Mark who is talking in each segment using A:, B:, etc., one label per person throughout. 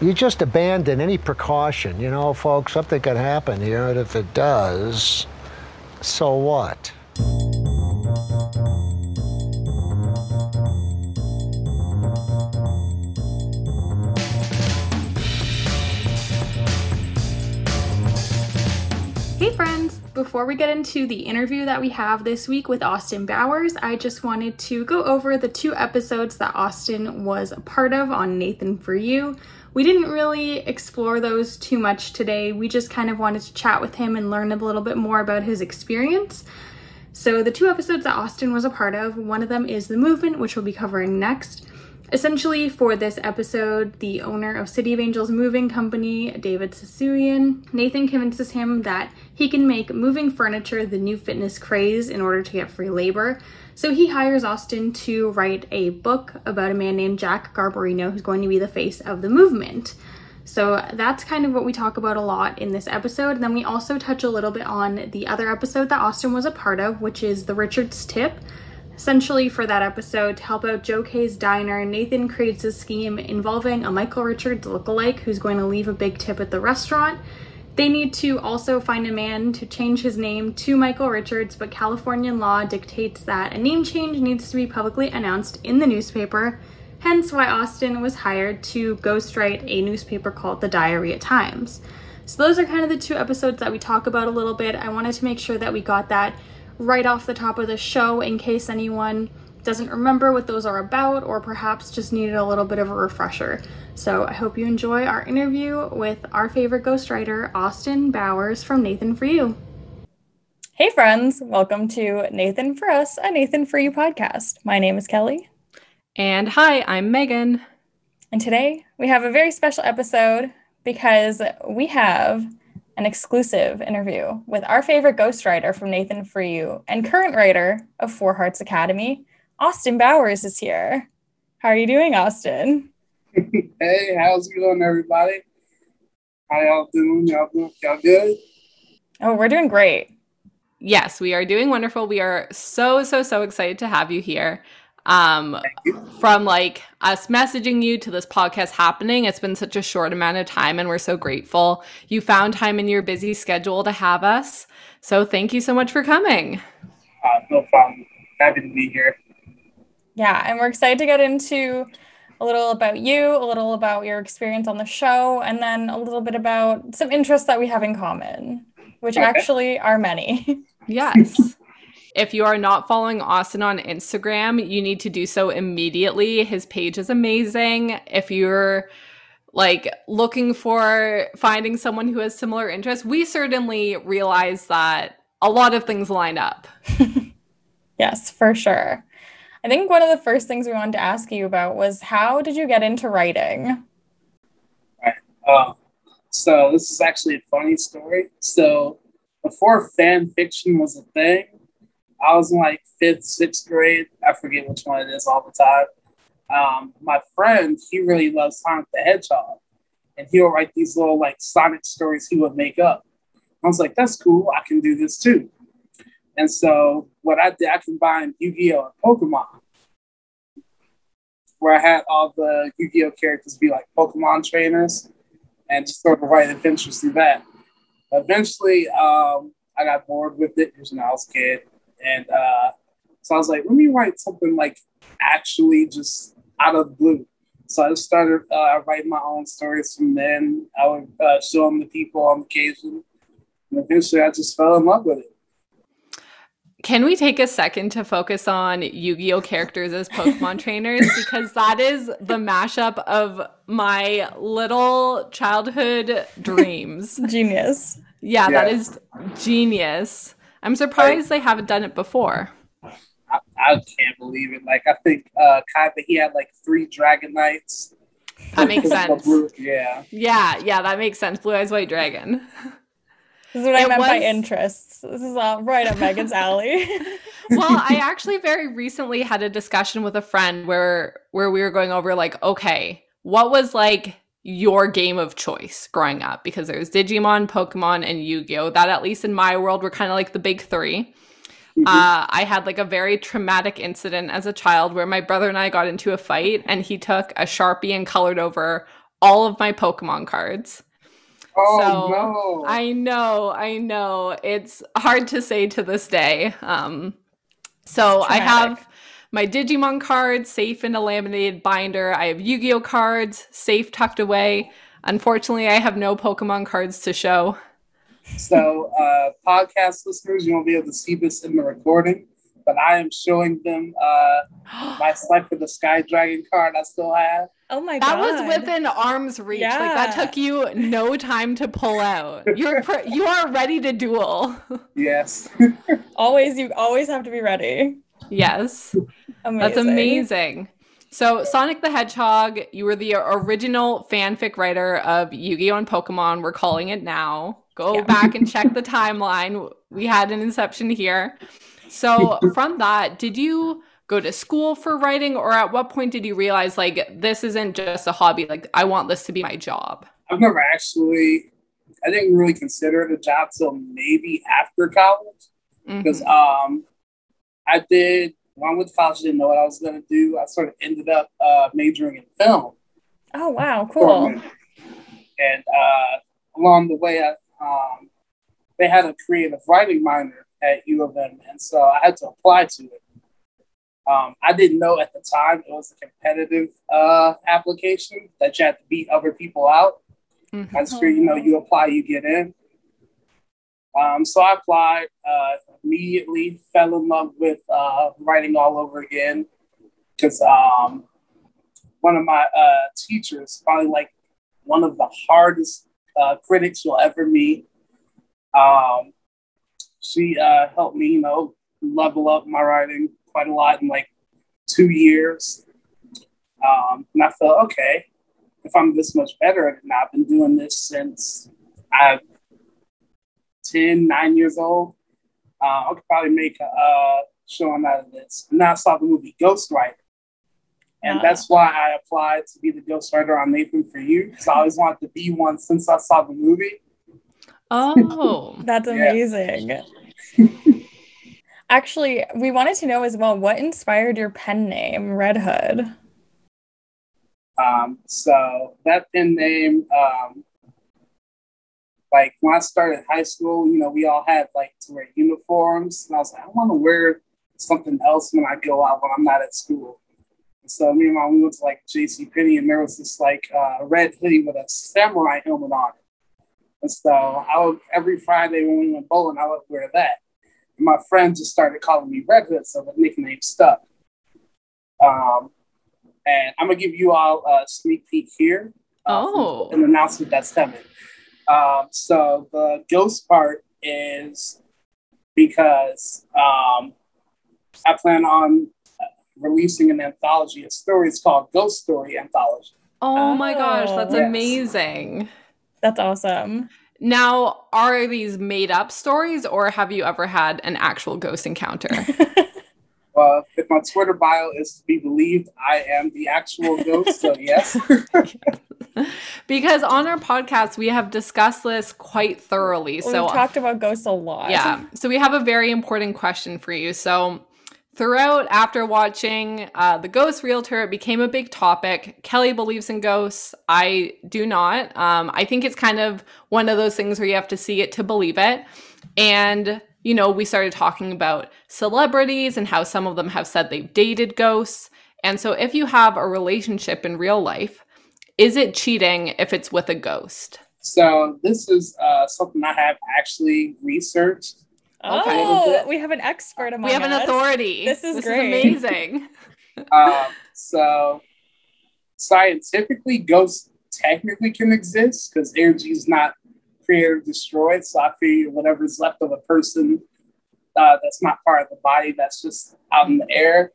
A: you just abandon any precaution. You know, folks, something could happen here, and if it does, so what?
B: Hey friends! Before we get into the interview that we have this week with Austin Bowers, I just wanted to go over the two episodes that Austin was a part of on Nathan for You. We didn't really explore those too much today. We just kind of wanted to chat with him and learn a little bit more about his experience. So, the two episodes that Austin was a part of, one of them is The Movement, which we'll be covering next. Essentially, for this episode, the owner of City of Angels Moving Company, David Sasurian, Nathan convinces him that he can make moving furniture the new fitness craze in order to get free labor. So he hires Austin to write a book about a man named Jack Garbarino who's going to be the face of the movement. So that's kind of what we talk about a lot in this episode. And then we also touch a little bit on the other episode that Austin was a part of, which is the Richards Tip. Essentially, for that episode, to help out Joe Kay's diner, Nathan creates a scheme involving a Michael Richards lookalike who's going to leave a big tip at the restaurant. They need to also find a man to change his name to Michael Richards, but Californian law dictates that a name change needs to be publicly announced in the newspaper, hence why Austin was hired to ghostwrite a newspaper called the Diarrhea Times. So, those are kind of the two episodes that we talk about a little bit. I wanted to make sure that we got that right off the top of the show in case anyone doesn't remember what those are about or perhaps just needed a little bit of a refresher. So I hope you enjoy our interview with our favorite ghostwriter, Austin Bowers from Nathan For You. Hey, friends, welcome to Nathan For Us, a Nathan For You podcast. My name is Kelly.
C: And hi, I'm Megan.
B: And today we have a very special episode because we have an exclusive interview with our favorite ghostwriter from Nathan For You and current writer of Four Hearts Academy, Austin Bowers is here. How are you doing, Austin?
D: hey, how's it going, everybody? How y'all doing? Y'all, doing? y'all good?
B: Oh, we're doing great.
C: Yes, we are doing wonderful. We are so, so, so excited to have you here um, from like us messaging you to this podcast happening. It's been such a short amount of time, and we're so grateful you found time in your busy schedule to have us. So thank you so much for coming.
D: Uh, no problem. Happy to be here.
B: Yeah, and we're excited to get into a little about you, a little about your experience on the show, and then a little bit about some interests that we have in common, which actually are many.
C: Yes. If you are not following Austin on Instagram, you need to do so immediately. His page is amazing. If you're like looking for finding someone who has similar interests, we certainly realize that a lot of things line up.
B: yes, for sure. I think one of the first things we wanted to ask you about was how did you get into writing?
D: Right. Uh, so this is actually a funny story. So before fan fiction was a thing, I was in like fifth, sixth grade. I forget which one it is all the time. Um, my friend, he really loves Sonic the Hedgehog, and he would write these little like Sonic stories he would make up. I was like, that's cool. I can do this too. And so what I did, I combined Yu-Gi-Oh and Pokemon, where I had all the Yu-Gi-Oh characters be like Pokemon trainers, and just sort of write adventures through that. Eventually, um, I got bored with it because you know, I was a kid and uh, so I was like, let me write something like actually just out of blue. So I just started uh, writing my own stories from then. I would uh, show them to people on occasion. And eventually I just fell in love with it.
C: Can we take a second to focus on Yu Gi Oh characters as Pokemon trainers? Because that is the mashup of my little childhood dreams.
B: Genius.
C: Yeah, that is genius. I'm surprised they haven't done it before.
D: I, I, can't believe it. Like I think uh Kaiba he had like three Dragon Knights.
C: That makes sense.
D: yeah.
C: Yeah, yeah, that makes sense. Blue Eyes White Dragon.
B: This is what it I meant was... by interests. This is all right up Megan's alley.
C: well, I actually very recently had a discussion with a friend where where we were going over like, okay, what was like your game of choice growing up because there's Digimon, Pokemon, and Yu Gi Oh! That, at least in my world, were kind of like the big 3 mm-hmm. uh, I had like a very traumatic incident as a child where my brother and I got into a fight and he took a Sharpie and colored over all of my Pokemon cards.
D: Oh
C: So,
D: no!
C: I know, I know. It's hard to say to this day. Um, so I have my Digimon cards safe in a laminated binder. I have Yu Gi Oh cards safe tucked away. Unfortunately, I have no Pokemon cards to show.
D: So, uh, podcast listeners, you won't be able to see this in the recording, but I am showing them uh, my Slifer the Sky Dragon card I still have.
B: Oh my
C: That
B: god.
C: was within arm's reach. Like that took you no time to pull out. You're pr- you are ready to duel.
D: Yes.
B: always you always have to be ready.
C: yes.
B: Amazing.
C: That's amazing. So, Sonic the Hedgehog, you were the original fanfic writer of Yu Gi Oh! and Pokemon. We're calling it now. Go
B: Yeah.
C: back and check the timeline. We had an inception here. So, from that, did you go to school for writing, or at what point did you realize, like, this isn't just a hobby? Like, I want this to be my job?
D: I've never actually, I didn't really consider it a job till maybe after college.
C: Mhm.
D: because um, I did when I went to college, didn't know what I was going to do. I sort of ended up uh, majoring in film,
B: Oh wow, cool.
D: and uh, along the way, I, um, they had a creative writing minor at U of M, and so I had to apply to it. Um, I didn't know at the time it was a competitive uh, application that you had to beat other people out.
C: Mhm.
D: I just figured, you know, you apply, you get in. Um, so I applied, uh, immediately fell in love with uh, writing all over again because um, one of my uh, teachers, probably like one of the hardest uh, critics you'll ever meet, um, she uh, helped me, you know, level up my writing quite a lot in like two years. Um, and I felt, okay, if I'm this much better at it I've been doing this since I'm 10, 9 years old. Uh, I could probably make a uh, show on out of this. And then I saw the movie Ghostwriter. And
B: Ah.
D: that's why I applied to be the ghostwriter on Nathan for You. Because I always wanted to be one since I saw the movie.
C: Oh.
B: That's amazing. Actually, we wanted to know as well what inspired your pen name, Red Hood.
D: Um, so that pen name, um, like when I started high school, you know, we all had like to wear uniforms, and I was like, I want to wear something else when I go out when I'm not at school. So me and my we went to like J.C. Penney, and there was this like uh, red hoodie with a samurai helmet on it. And so I would every Friday when we went bowling, I would wear that. And my friends just started calling me Red Hood, so the nickname stuck. Um, and I'm gonna give you all a sneak peek here. uh,
C: Oh.
D: an announcement that's coming. Um, so the ghost part is because um, I plan on uh, releasing an anthology of stories called Ghost Story Anthology.
C: Oh my gosh, that's
B: Oh.
D: Yes.
C: amazing.
B: That's awesome.
C: Now, are these made up stories or have you ever had an actual ghost encounter?
D: Well, if my Twitter bio is to be believed, I am the actual ghost. So yes,
C: because on our podcast, we have discussed this quite thoroughly.
B: We've
C: So,
B: talked about ghosts a lot.
C: yeah. So, we have a very important question for you. So, throughout, after watching uh, The Ghost Realtor, it became a big topic. Kelly believes in ghosts. I do not. Um, I think it's kind of one of those things where you have to see it to believe it. And, you know, we started talking about celebrities and how some of them have said they've dated ghosts. And so, if you have a relationship in real life, is it cheating if it's with a ghost?
D: so this is uh, something I have actually researched.
C: Okay.
B: Oh, we have an expert among
C: We have an
B: us.
C: authority.
B: This is
C: this
B: great.
C: Is amazing.
D: Um, so scientifically, ghosts technically can exist because energy is not created or destroyed. So I figure whatever's left of a person uh, that's not part of the body, that's just out in the air.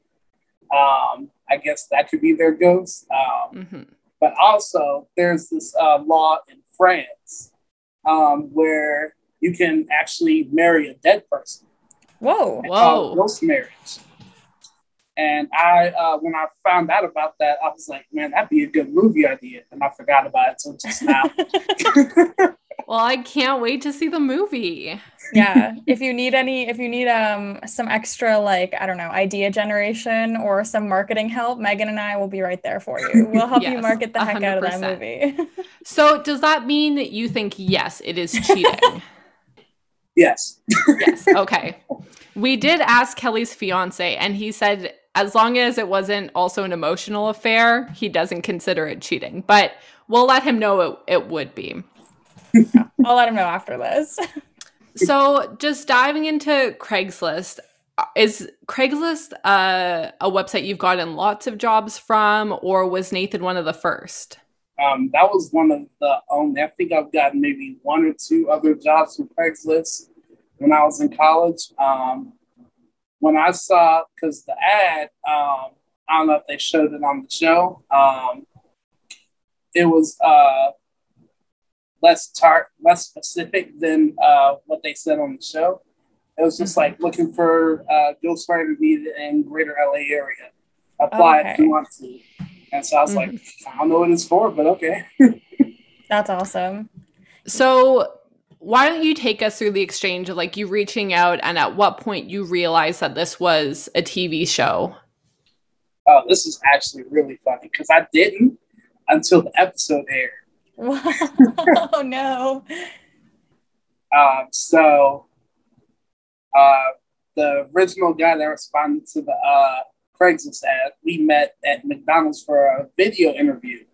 D: Um, I guess that could be their ghost. Um,
C: Mhm.
D: but also, there's this uh, law in France um, where you can actually marry a dead person.
B: Whoa.
C: Whoa.
D: ghost marriage. And I, uh, when I found out about that, I was like, man, that'd be a good movie idea. And I forgot about it until just now.
C: Well, I can't wait to see the movie.
B: yeah. If you need any, if you need um some extra like I don't know idea generation or some marketing help, Megan and I will be right there for you. We'll help you market the heck out of that movie.
C: So does that mean that you think yes, it is cheating?
D: Yes.
C: yes. Okay. We did ask Kelly's fiance, and he said as long as it wasn't also an emotional affair, he doesn't consider it cheating. But we'll let him know it, it would be.
B: I'll let him know after this.
C: So just diving into Craigslist, uh, is Craigslist uh, a website you've gotten lots of jobs from, or was Nathan one of the first?
D: Um, that was one of the only, I think I've gotten maybe one or two other jobs from Craigslist when I was in college. Um, when I saw, because the ad, um, I don't know if they showed it on the show, um, it was uh, less tar- less specific than uh, what they said on the show. It was just like looking for uh, ghostwriter needed in greater LA area. Apply if you want to. And so I was like, I don't know what it's for, but okay.
B: That's awesome.
C: So why don't you take us through the exchange of like you reaching out and at what point you realized that this was a TV show?
D: Oh, this is actually really funny because I didn't until the episode aired.
B: oh no.
D: Um, so uh, the original guy that responded to the uh, Craigslist ad, we met at McDonald's for a video interview.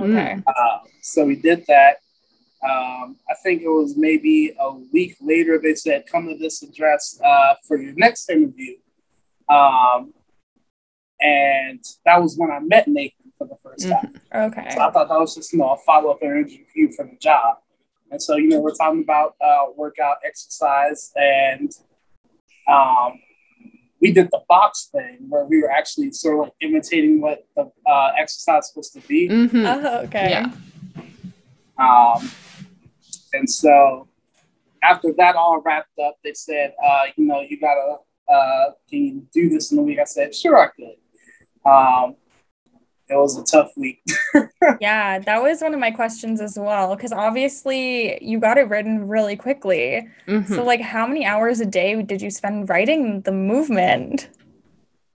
B: Okay.
D: Uh, so we did that. Um, I think it was maybe a week later. They said, "Come to this address uh, for your next interview," um, and that was when I met Nathan for the 1st time.
B: Okay.
D: So I thought that was just you know a follow up interview for the job. And so you know we're talking about uh, workout, exercise, and um, we did the box thing where we were actually sort of like imitating what the uh, exercise was supposed to be.
C: Mhm.
B: Oh, okay.
C: Yeah.
D: Um, and so after that all wrapped up, they said, uh, you know, you gotta, uh, can you do this in a week? I said, sure, I could. Um, it was a tough week.
B: Yeah, that was one of my questions as well. Because obviously you got it written really quickly.
C: Mhm.
B: So, like, how many hours a day did you spend writing the movement?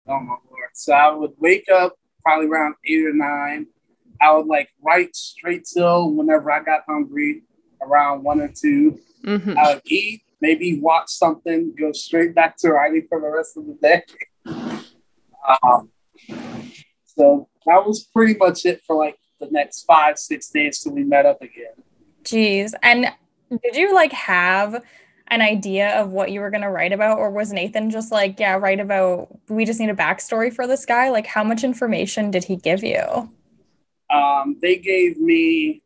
D: Oh my lord! So I would wake up probably around eight or nine. I would like write straight till whenever I got hungry, around one or two.
C: Mhm.
D: I would eat, maybe watch something, go straight back to writing for the rest of the day. Um, so that was pretty much it for like the next five, six days till we met up again.
B: Jeez. And did you like have an idea of what you were going to write about? Or was Nathan just like, yeah, write about, we just need a backstory for this guy? Like, how much information did he give you?
D: Um, they gave me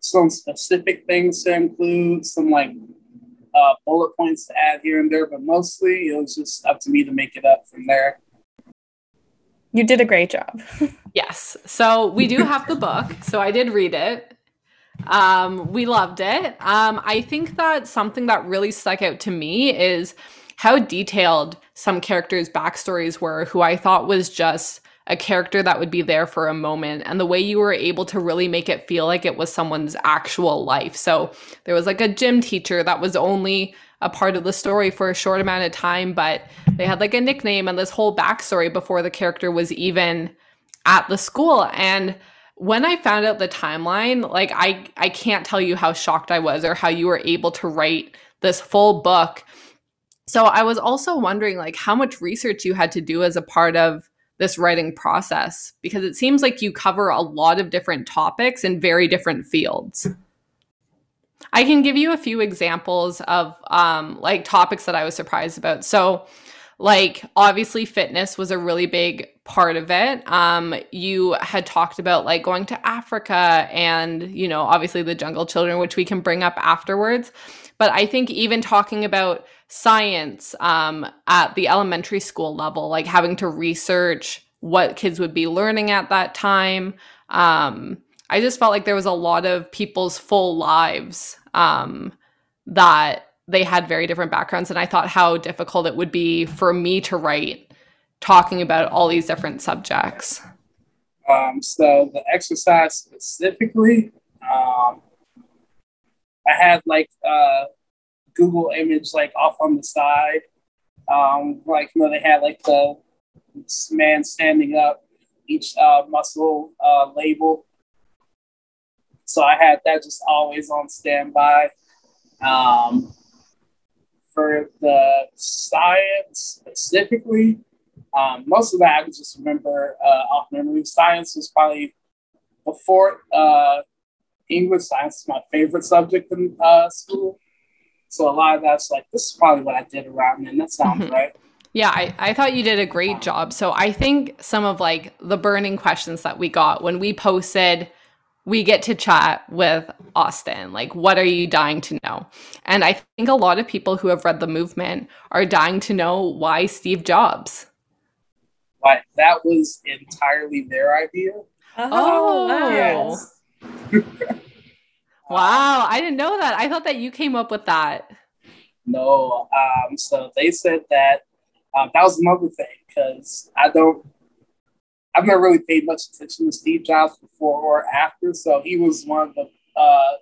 D: some specific things to include, some like uh, bullet points to add here and there, but mostly it was just up to me to make it up from there.
B: You did a great job.
C: Yes. So we do have the book. So I did read it. Um, we loved it. Um, I think that something that really stuck out to me is how detailed some characters' backstories were, who I thought was just a character that would be there for a moment, and the way you were able to really make it feel like it was someone's actual life. So there was like a gym teacher that was only a part of the story for a short amount of time, but they had like a nickname and this whole backstory before the character was even at the school. And when I found out the timeline, like I I can't tell you how shocked I was or how you were able to write this full book. So I was also wondering like how much research you had to do as a part of this writing process because it seems like you cover a lot of different topics in very different fields. I can give you a few examples of um, like topics that I was surprised about. So, like obviously fitness was a really big part of it um you had talked about like going to africa and you know obviously the jungle children which we can bring up afterwards but i think even talking about science um at the elementary school level like having to research what kids would be learning at that time. Um i just felt like there was a lot of people's full lives um that they had very different backgrounds and i thought how difficult it would be for me to write talking about all these different subjects.
D: Um, so the exercise specifically, um, I had like uh, Google image like off on the side. Um, like you know, they had like the man standing up, each uh, muscle uh, label. So I had that just always on standby. Um, for the science specifically, um, most of that I can just remember uh, off memory. Science was probably before uh, English. Science is my favorite subject in uh, school. So a lot of that's like, this is probably what I did around then. That sounds mm-hmm. right.
C: Yeah, I, I thought you did a great job. So I think some of like the burning questions that we got when we posted, we get to chat with Austin. Like, what are you dying to know? And I think a lot of people who have read the movement are dying to know why Steve Jobs.
D: Like that was entirely their idea.
C: Oh, oh. Yes. wow, I didn't know that. I thought that you came up with that.
D: No, um, so they said that um, that was another thing because I don't, I've never really paid much attention to Steve Jobs before or after. So he was one of the uh,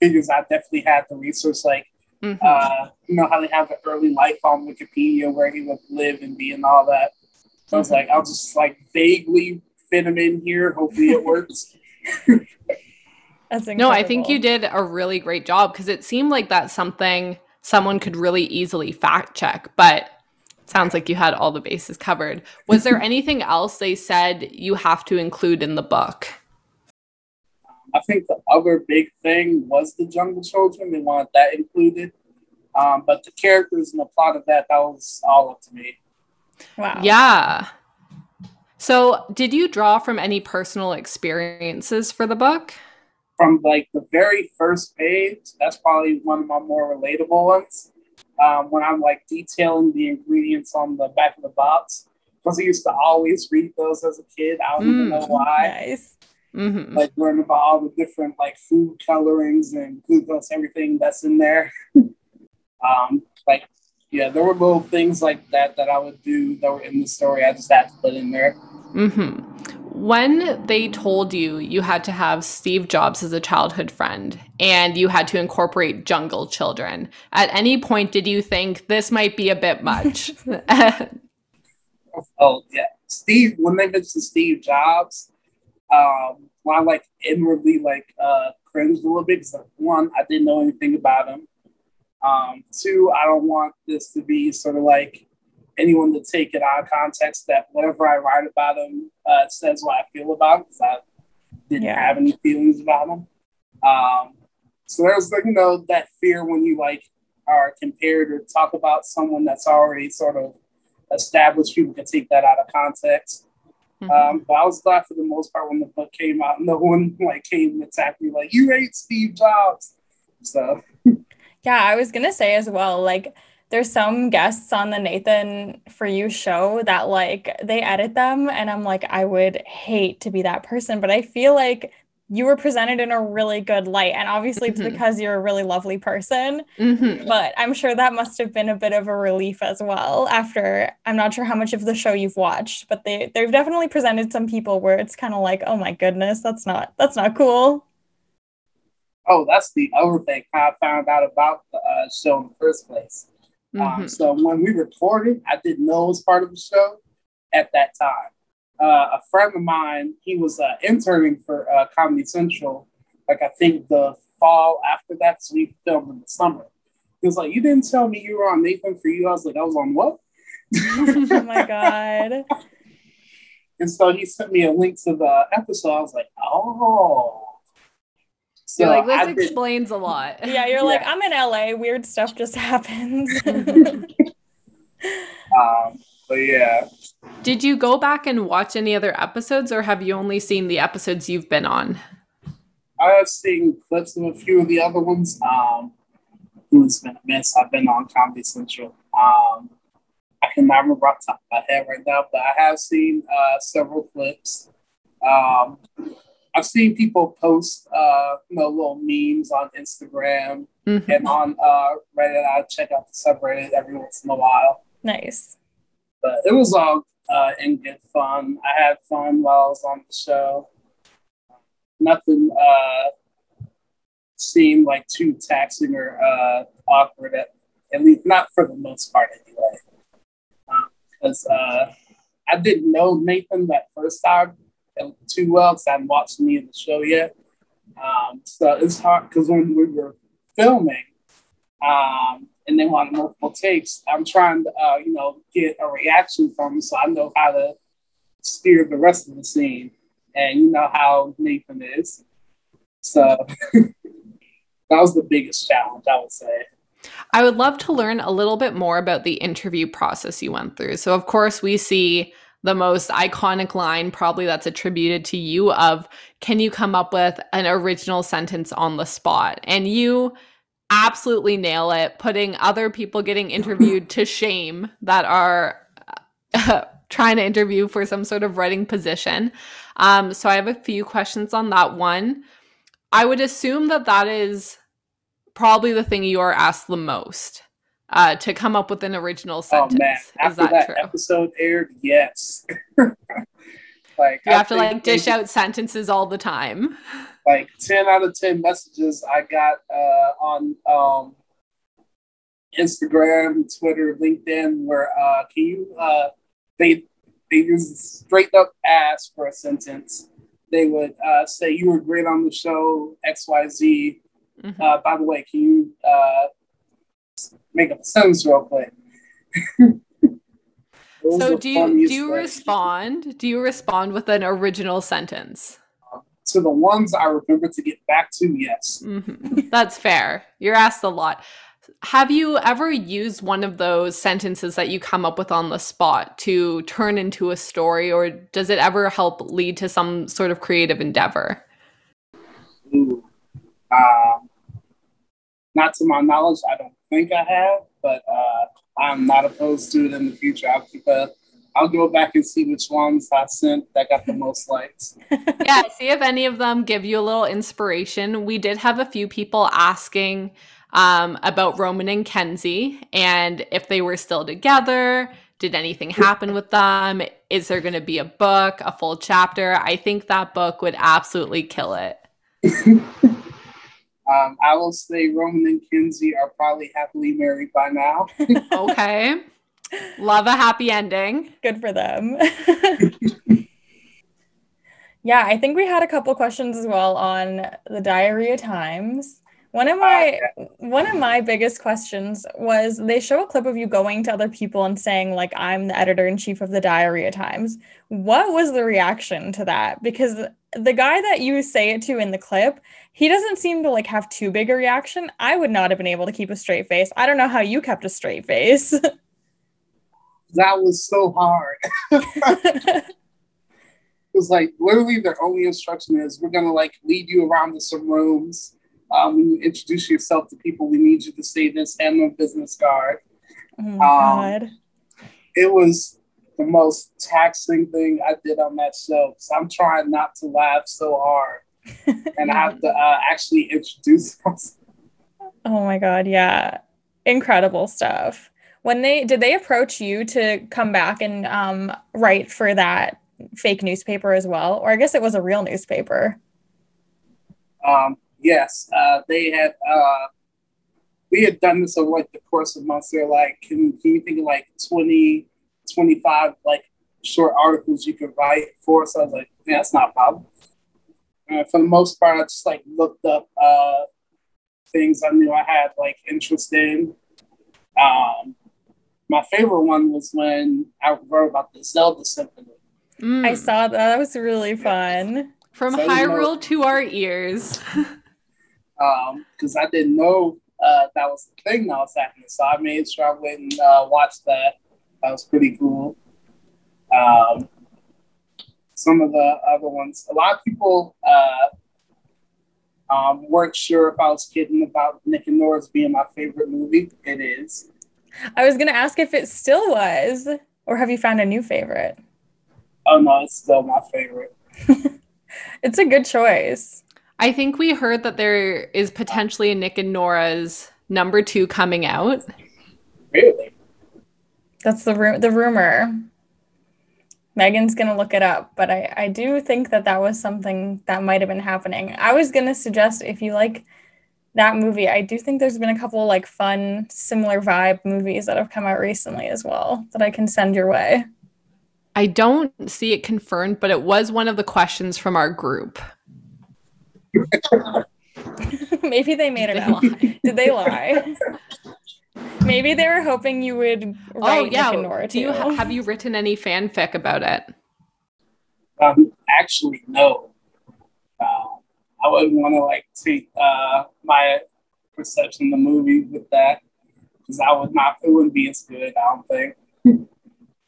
D: figures I definitely had to research, like, mm-hmm. uh, you know, how they have an early life on Wikipedia where he would live and be and all that. So I was like, I'll just like vaguely fit him in here. Hopefully it works.
C: That's incredible. No, I think you did a really great job because it seemed like that's something someone could really easily fact check, but sounds like you had all the bases covered. Was there anything else they said you have to include in the book?
D: I think the other big thing was the Jungle Children. They wanted that included. Um, but the characters and the plot of that, that was all up to me.
C: Wow. Yeah. So, did you draw from any personal experiences for the book?
D: From like the very first page, that's probably one of my more relatable ones um, when I'm like detailing the ingredients on the back of the box. Because I used to always read those as a kid. I don't mm, even know why. Nice. Mm-hmm. Like learn about all the different like food colorings and glucose, everything that's in there. um, like yeah, there were little things like that that I would do that were in the story. I just had to put in there.
C: Mm-hmm when they told you you had to have Steve Jobs as a childhood friend and you had to incorporate jungle children, at any point did you think this might be a bit much?
D: oh, yeah. Steve, when they mentioned Steve Jobs, um, I like inwardly like uh, cringed a little bit because one, I didn't know anything about him. Um, two, I don't want this to be sort of like anyone to take it out of context that whatever I write about him uh, says what I feel about because I didn't yeah. have any feelings about him. Um, so there's like you know that fear when you like are compared or talk about someone that's already sort of established. People can take that out of context. Mm-hmm. Um, but I was glad for the most part when the book came out, no one like came and attacked me like you hate Steve Jobs. So
B: yeah, I was gonna say as well, like there's some guests on the Nathan for You show that like they edit them and I'm like I would hate to be that person but I feel like you were presented in a really good light and obviously mm-hmm. it's because you're a really lovely person mm-hmm. but I'm sure that must have been a bit of a relief as well after I'm not sure how much of the show you've watched but they they've definitely presented some people where it's kind of like oh my goodness that's not that's not cool
D: oh that's the other thing how I found out about the uh, show in the first place um, mm-hmm. Um, so when we recorded, I didn't know it was part of the show at that time. Uh, a friend of mine, he was uh, interning for uh, Comedy Central, like I think the fall after that, so we filmed in the summer. He was like, "You didn't tell me you were on Nathan for You." I was like, "I was on what?"
B: oh my god!
D: and so he sent me a link to the episode. I was like, "Oh."
C: So you're like, this I've explains been, a lot.
B: Yeah, you're yeah. like, I'm in LA. Weird stuff just happens.
D: um, but yeah.
C: Did you go back and watch any other episodes, or have you only seen the episodes you've been on?
D: I've seen clips of a few of the other ones. Um, it's been a mess. I've been on Comedy Central. Um, I cannot remember off the top of my head right now, but I have seen uh, several clips. Um, I've seen people post, uh, you know, little memes on Instagram mm-hmm. and on uh, Reddit. I check out the subreddit every once in a while.
B: Nice.
D: But it was all uh, in good fun. I had fun while I was on the show. Nothing uh, seemed like too taxing or uh, awkward at at least not for the most part anyway. Because um, uh, I didn't know Nathan that first time too well because I hadn't watched any of the show yet. Um, so it's hard because when we were filming um, and they wanted multiple takes, I'm trying to, uh, you know, get a reaction from them so I know how to steer the rest of the scene. And you know how Nathan is. So that was the biggest challenge, I would say.
C: I would love to learn a little bit more about the interview process you went through. So, of course, we see the most iconic line probably that's attributed to you of can you come up with an original sentence on the spot? And you absolutely nail it putting other people getting interviewed to shame that are uh, trying to interview for some sort of writing position. Um, so i have a few questions on that one. I would assume that that is probably the thing you are asked the most uh, to come up with an original sentence. Oh
D: after that, that true? episode aired, yes.
C: like you I have to like dish out sentences all the time.
D: Like ten out of ten messages I got uh, on um, Instagram, Twitter, LinkedIn, where uh, can you uh, they they just straight up ask for a sentence. They would uh, say you were great on the show X Y Z. Mm-hmm. Uh, by the way, can you uh, make up a sentence real quick.
C: so do you do you respond? Do you respond with an original sentence?
D: to the ones I remember to get back to, yes.
C: Mm-hmm. That's fair. You're asked a lot. Have you ever used one of those sentences that you come up with on the spot to turn into a story, or does it ever help lead to some sort of creative endeavor?
D: Ooh. Um, not to my knowledge, I don't think I have, but uh, I'm not opposed to it in the future. I'll keep a I'll go back and see which ones I sent that got the most likes.
C: yeah, see if any of them give you a little inspiration. We did have a few people asking um, about Roman and Kenzie and if they were still together. Did anything happen with them? Is there going to be a book, a full chapter? I think that book would absolutely kill it.
D: Um, I will say Roman and Kenzie are probably happily married by now.
C: okay. Love a happy ending.
B: Good for them. yeah, I think we had a couple questions as well on the diarrhea times. One of my uh, one of my biggest questions was they show a clip of you going to other people and saying like I'm the editor in chief of the Diarrhea Times. What was the reaction to that? Because the guy that you say it to in the clip, he doesn't seem to like have too big a reaction. I would not have been able to keep a straight face. I don't know how you kept a straight face. that
D: was so hard. it was like literally their only instruction is we're gonna like lead you around to some rooms um, when you introduce yourself to people, we need you to say this and the business card.
B: Oh my um, God.
D: It was the most taxing thing I did on that show. So I'm trying not to laugh so hard. and I have to uh, actually introduce myself.
B: Oh my God. Yeah. Incredible stuff. When they did they approach you to come back and um, write for that fake newspaper as well? Or I guess it was a real newspaper.
D: Um, yes, uh, they had. Uh, we had done this over like the course of months. They're like, can, can you think of like 20, 25 like short articles you could write for? So I was like, yeah, that's not a problem. Uh, for the most part, I just like looked up uh, things I knew I had like interest in. Um, my favorite one was when I wrote about the Zelda Symphony.
B: Mm. I saw that. That was really fun.
C: From so, Hyrule know, to our ears.
D: because um, I didn't know uh, that was the thing that was happening. So I made sure I went and uh, watched that. That was pretty cool. Um, some of the other ones, a lot of people uh, um, weren't sure if I was kidding about Nick and Norah's being my favorite movie. It is.
B: I was going to ask if it still was, or have you found a new favorite?
D: Oh, no, it's still my favorite.
B: it's a good choice.
C: I think we heard that there is potentially a Nick and Norah's number two coming out.
D: Really?
B: That's the ru- the rumor. Megan's gonna look it up, but I, I do think that that was something that might have been happening. I was gonna suggest if you like that movie. I do think there's been a couple like fun, similar vibe movies that have come out recently as well that I can send your way.
C: I don't see it confirmed, but it was one of the questions from our group.
B: Maybe they made it up. Did they lie? Maybe they were hoping you would write
C: oh yeah.
B: Nick and
C: Do you
B: too.
C: have you written any fanfic about it?
D: Um, actually, no. Um, I wouldn't want to like take uh, my perception of the movie with that because I would not. It wouldn't be as good. I don't think.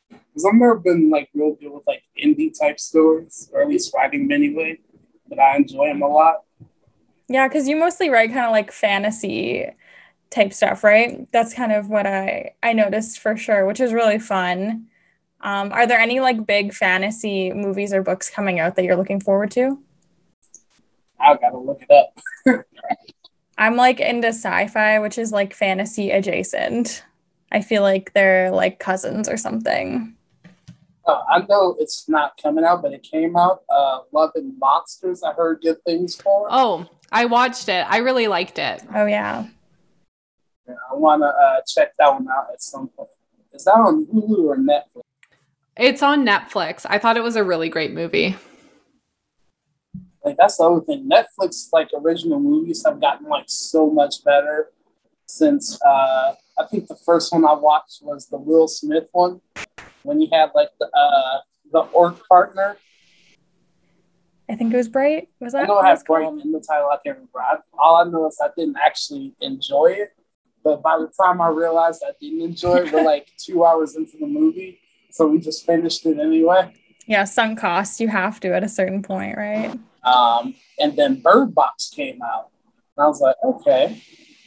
D: Because I've never been like real good with like indie type stories, or at least writing them anyway. But I enjoy them a lot.
B: Yeah, because you mostly write kind of like fantasy type stuff, right? That's kind of what I I noticed for sure, which is really fun. Um, are there any like big fantasy movies or books coming out that you're looking forward to?
D: I gotta look it up.
B: I'm like into sci-fi, which is like fantasy adjacent. I feel like they're like cousins or something.
D: Uh, I know it's not coming out, but it came out. Uh, Love and Monsters. I heard good things for.
C: Oh, I watched it. I really liked it.
B: Oh yeah.
D: Yeah, I want to uh, check that one out at some point. Is that on Hulu or Netflix?
C: It's on Netflix. I thought it was a really great movie.
D: Like that's the other thing. Netflix like original movies have gotten like so much better since uh, I think the first one I watched was the Will Smith one when he had like the uh, the orc partner.
B: I think it was Bright. Was that
D: I know
B: what
D: it
B: it
D: has Bright in the title. I can't remember. I, all I know is I didn't actually enjoy it. But by the time I realized I didn't enjoy it, we're like two hours into the movie, so we just finished it anyway.
B: Yeah, sunk cost. You have to at a certain point, right?
D: Um, and then Bird Box came out, and I was like, okay,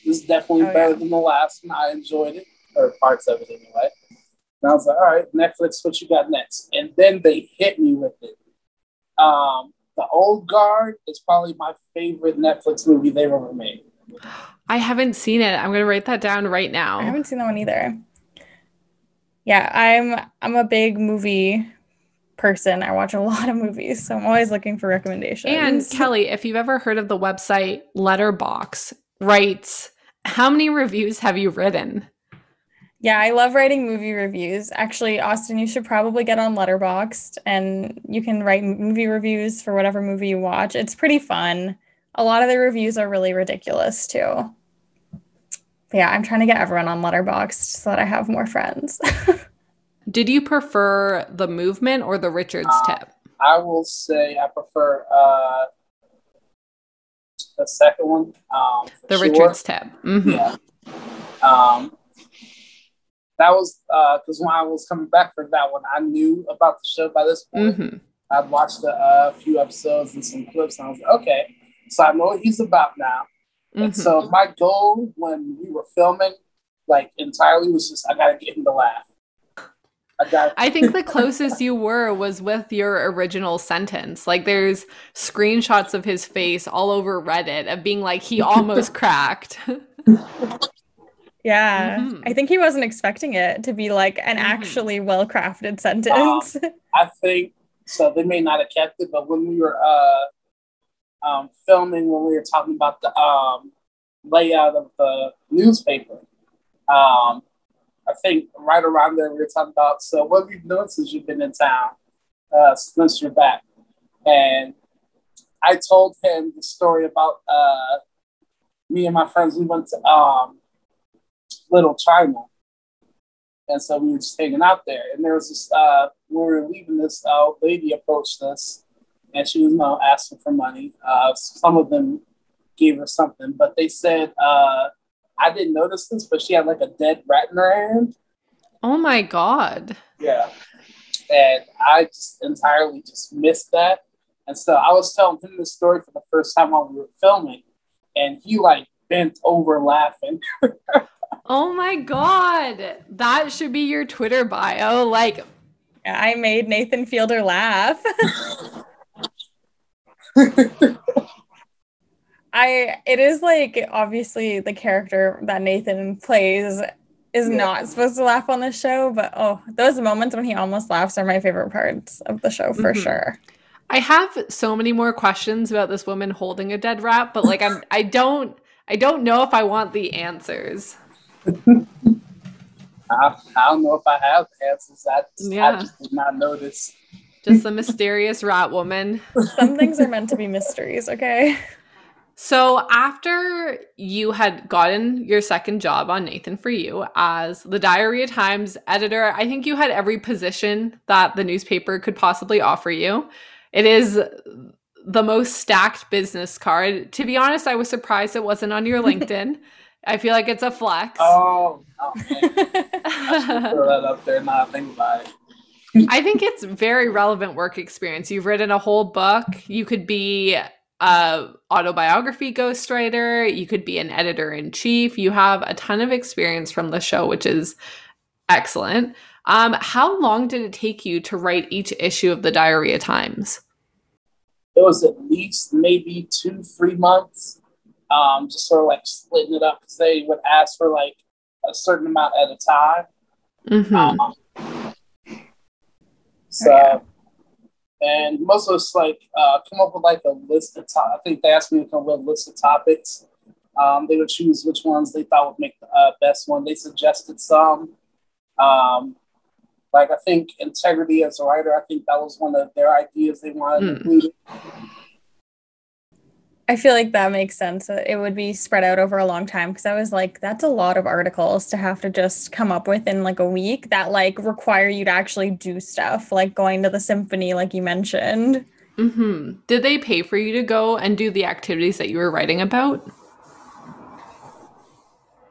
D: this is definitely
B: Oh,
D: better
B: yeah.
D: than the last one. I enjoyed it, or parts of it anyway. And I was like, all right, Netflix, what you got next? And then they hit me with it. Um, the Old Guard is probably my favorite Netflix movie they've ever made.
C: I haven't seen it. I'm going to write that down right now.
B: I haven't seen that one either. Yeah, I'm I'm a big movie person. I watch a lot of movies, so I'm always looking for recommendations.
C: And Kelly, if you've ever heard of the website Letterboxd, writes, how many reviews have you written?
B: yeah, I love writing movie reviews. Actually, Austin, you should probably get on Letterboxd and you can write movie reviews for whatever movie you watch. It's pretty fun. A lot of the reviews are really ridiculous too. But yeah, I'm trying to get everyone on Letterboxd so that I have more friends.
C: Did you prefer the movement or the Richards
D: Uh,
C: tip?
D: I will say I prefer uh, the second one. Um,
C: The
D: sure.
C: Richards tip. Mhm.
D: Yeah. Um, that was because when I was coming back for that one, I knew about the show by this point.
C: Mhm.
D: I'd watched a uh, few episodes and some clips, and I was like, okay, so I know what he's about now. And
C: Mhm.
D: so my goal when we were filming, like entirely, was just I gotta get him to laugh. I got.
C: I think the closest you were was with your original sentence. Like there's screenshots of his face all over Reddit of being like he almost cracked.
B: Yeah.
C: Mhm.
B: I think he wasn't expecting it to be like an
C: Mhm.
B: actually well crafted sentence.
D: I think so. They may not have kept it, but when we were uh, um, filming, when we were talking about the um, layout of the newspaper, um, I think right around there we were talking about. So, what have you done since you've been in town? Uh, since you're back, and I told him the story about uh, me and my friends. We went to um, Little China. And so we were just hanging out there. And there was this, uh, we were leaving, this uh, lady approached us and she was you know, asking for money. Uh, some of them gave her something, but they said, uh, I didn't notice this, but she had like a dead rat in her hand.
C: oh my god.
D: Yeah. And I just entirely just missed that. And so I was telling him this story for the first time while we were filming, and he like bent over laughing.
C: Oh my god. That should be your Twitter bio. Like
B: I made Nathan Fielder laugh. I it is like obviously the character that Nathan plays is
D: Yeah.
B: not supposed to laugh on the show, but oh, those moments when he almost laughs are my favorite parts of the show for
C: Mhm.
B: sure.
C: I have so many more questions about this woman holding a dead rat, but like I'm I don't I don't know if I want the answers.
D: I, I don't know if I have answers. I just,
C: Yeah.
D: I just did not notice.
C: Just the mysterious rat woman.
B: Some things are meant to be mysteries, okay?
C: So after you had gotten your second job on Nathan for You as the Diarrhea Times editor, I think you had every position that the newspaper could possibly offer you. It is the most stacked business card. To be honest, I was surprised it wasn't on your LinkedIn. I feel like it's a flex.
D: Oh, oh man. I should throw that up there. Now I think about it.
C: I think it's very relevant work experience. You've written a whole book. You could be a autobiography ghostwriter. You could be an editor in chief. You have a ton of experience from the show, which is excellent. Um, how long did it take you to write each issue of the Diarrhea Times?
D: It was at least maybe two, three months. Um, just sort of like splitting it up because they would ask for like a certain amount at a time.
C: Mhm.
D: Um, so,
B: yeah.
D: and most of us like uh, come up with like a list of top. I think they asked me to come up with a list of topics. Um, they would choose which ones they thought would make the uh, best one. They suggested some. Um, like I think integrity as a writer. I think that was one of their ideas they wanted
C: to
D: included.
B: I feel like that makes sense. It would be spread out over a long time because I was like, that's a lot of articles to have to just come up with in like a week that like require you to actually do stuff, like going to the symphony, like you mentioned.
C: Mhm. Did they pay for you to go and do the activities that you were writing about?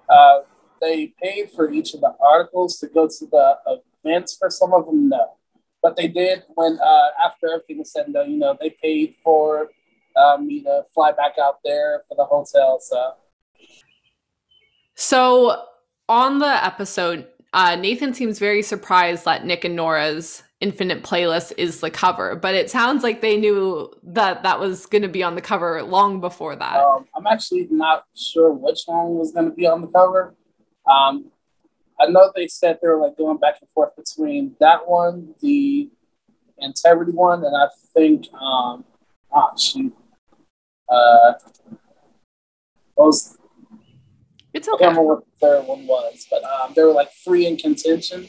D: Uh, they paid for each of the articles to go to the events. For some of them, no, but they did when uh, after everything was said and done. You know, they paid for uh, me to fly back out there for the hotel. So
C: So on the episode, uh, Nathan seems very surprised that Nick and Norah's Infinite Playlist is the cover, but it sounds like they knew that that was going to be on the cover long before that.
D: um, I'm actually not sure which one was going to be on the cover. Um, I know they said they were like going back and forth between that one, the integrity one, and I think um, oh shoot, uh, those
C: It's okay.
D: I
C: okay.
D: can't remember what the third one was, but um, they were like free in contention,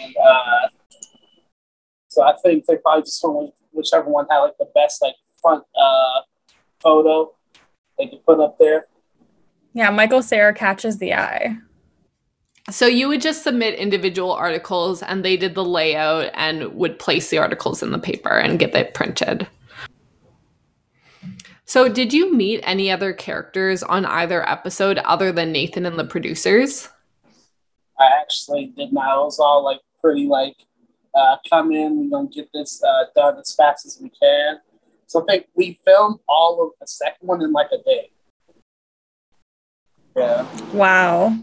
D: and uh, so I think they probably just went with whichever one had like the best like front uh, photo they could put up there.
B: Yeah, Michael Cera catches the eye.
C: So you would just submit individual articles and they did the layout and would place the articles in the paper and get it printed. So did you meet any other characters on either episode other than Nathan and the producers?
D: I actually did not. It was all like pretty like uh, come in, we're gonna get this uh, done as fast as we can. So I think we filmed all of the second one in like a day. Yeah.
B: Wow.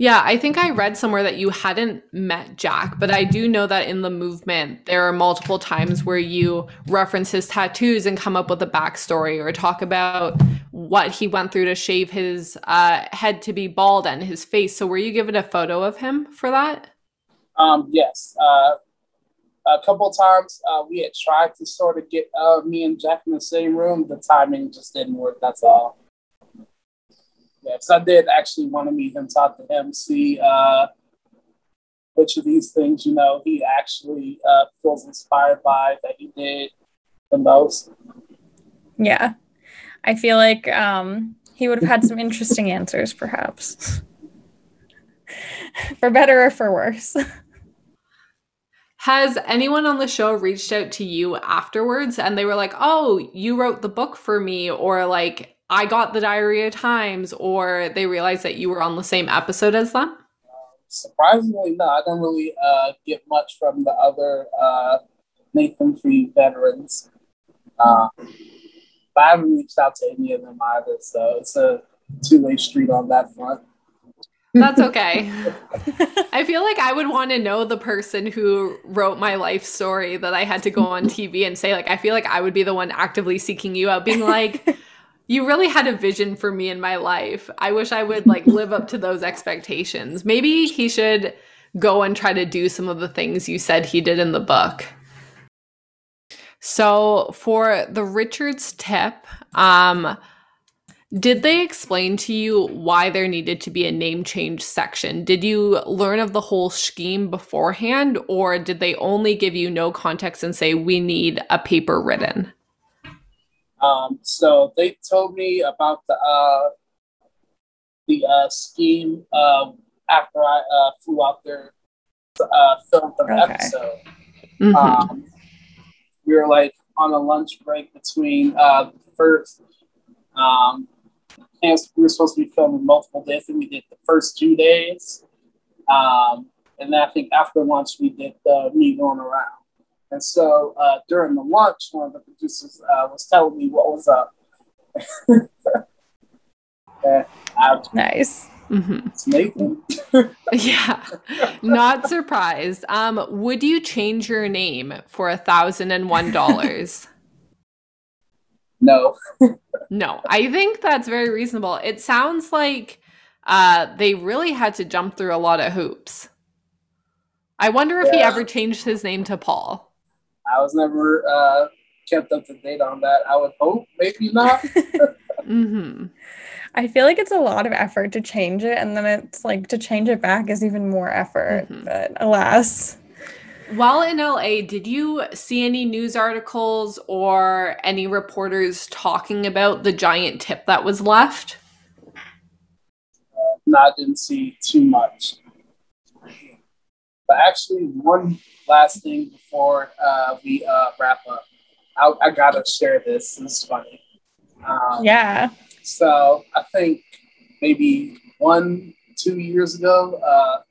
C: Yeah, I think I read somewhere that you hadn't met Jack, but I do know that in the movement, there are multiple times where you reference his tattoos and come up with a backstory or talk about what he went through to shave his uh, head to be bald and his face. So, were you given a photo of him for that?
D: Um, yes. Uh, a couple times uh, we had tried to sort of get uh, me and Jack in the same room. The timing just didn't work. That's all. Yeah, because I did actually want to meet him, talk to him, see uh, which of these things, you know, he actually uh, feels inspired by that he did the most.
B: Yeah. I feel like um, he would have had some interesting answers, perhaps. for better or for worse.
C: Has anyone on the show reached out to you afterwards and they were like, oh, you wrote the book for me, or like, I got the Diarrhea Times, or they realized that you were on the same episode as them?
D: Surprisingly, no, I don't really uh, get much from the other uh, Nathan Free veterans. Uh, but I haven't reached out to any of them either, so it's a two way street on that front.
C: That's okay. I feel like I would want to know the person who wrote my life story that I had to go on TV and say, like, I feel like I would be the one actively seeking you out, being like, you really had a vision for me in my life. I wish I would like live up to those expectations. Maybe he should go and try to do some of the things you said he did in the book. So for the Richards tip, um, Did they explain to you why there needed to be a name change section? Did you learn of the whole scheme beforehand, or did they only give you no context and say, we need a paper written?
D: Um, so they told me about the uh, the uh, scheme uh, after I uh, flew out there to uh, film the
B: Okay.
D: episode.
C: Mhm.
D: Um, we were like on a lunch break between uh, the first. Um, we were supposed to be filming multiple days, and we did the first two days. Um, and then I think after lunch we did the me going around. And so uh, during the lunch, one of the producers uh, was telling me what was up. and I was
B: Nice.
C: Mhm. Yeah, not surprised. Um, would you change your name for a thousand and one dollars?
D: No,
C: No, I think that's very reasonable. It sounds like uh, they really had to jump through a lot of hoops. I wonder if he ever changed his name to Paul.
D: I was never uh, kept up to date on that. I would hope, maybe not.
C: hmm
B: I feel like it's a lot of effort to change it, and then it's like to change it back is even more effort.
C: Mhm.
B: But alas,
C: While in LA, did you see any news articles or any reporters talking about the giant tip that was left?
D: no, I didn't see too much. But actually, one last thing before uh, we uh, wrap up, I, I gotta share this. This is funny. Um,
B: yeah.
D: So I think maybe one, two years ago, uh,